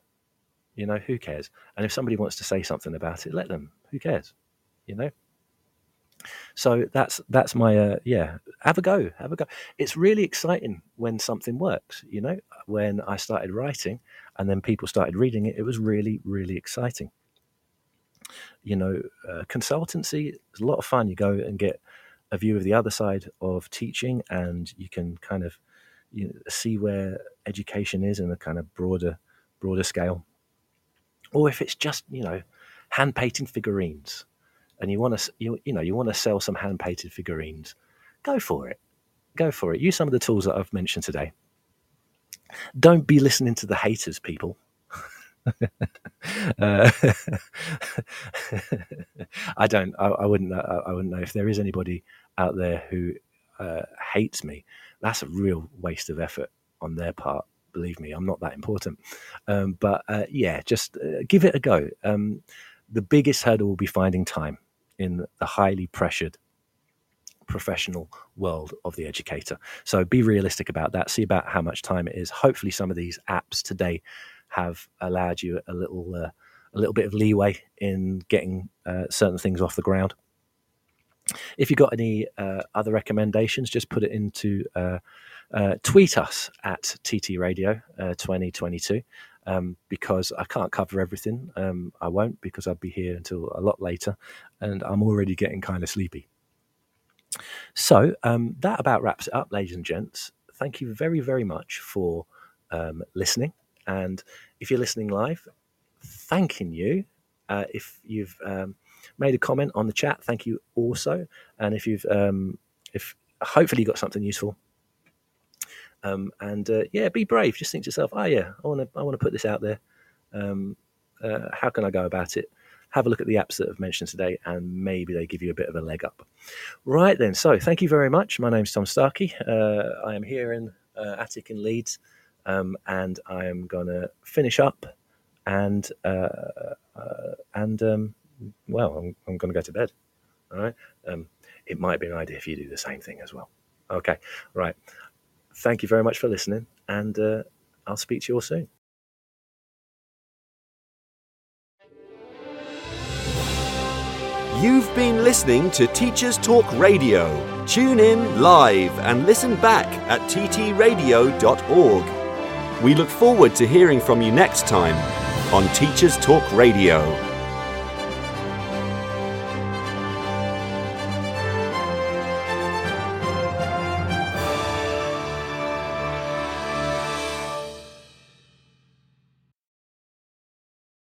You know, who cares? And if somebody wants to say something about it, let them. Who cares? You know. So that's that's my uh, yeah. Have a go, have a go. It's really exciting when something works. You know, when I started writing, and then people started reading it, it was really really exciting. You know, uh, consultancy is a lot of fun. You go and get a view of the other side of teaching, and you can kind of you know, see where education is in a kind of broader broader scale, or if it's just you know hand painting figurines, and you want to you, you know you want to sell some hand painted figurines, go for it, go for it. Use some of the tools that I've mentioned today. Don't be listening to the haters, people. uh, I don't. I, I wouldn't. I, I, wouldn't know if there is anybody out there who uh, hates me. That's a real waste of effort on their part believe me, I'm not that important. Um, but uh, yeah, just uh, give it a go. Um, the biggest hurdle will be finding time in the highly pressured professional world of the educator. So be realistic about that. See about how much time it is. Hopefully, some of these apps today have allowed you a little uh, a little bit of leeway in getting uh, certain things off the ground. If you've got any uh, other recommendations, just put it into uh, uh, tweet us at TT Radio uh, 2022 um, because I can't cover everything. Um, I won't because I'll be here until a lot later and I'm already getting kind of sleepy. So um, that about wraps it up, ladies and gents. Thank you very, very much for um, listening. And if you're listening live, thanking you. Uh, if you've um, made a comment on the chat, thank you also. And if you've um, if hopefully you got something useful um, and uh, yeah, be brave. Just think to yourself, oh yeah, I want to I want to put this out there. Um, uh, how can I go about it? Have a look at the apps that I've mentioned today, and maybe they give you a bit of a leg up. Right then, so thank you very much. My name's Tom Starkey. Uh, I am here in uh, Attic in Leeds, um, and I am going to finish up and uh, and um, well, I'm, I'm going to go to bed. All right. Um, it might be an idea if you do the same thing as well. Okay. Right thank you very much for listening, and uh, I'll speak to you all soon. You've been listening to Teachers Talk Radio. Tune in live and listen back at ttradio.org. We look forward to hearing from you next time on Teachers Talk Radio.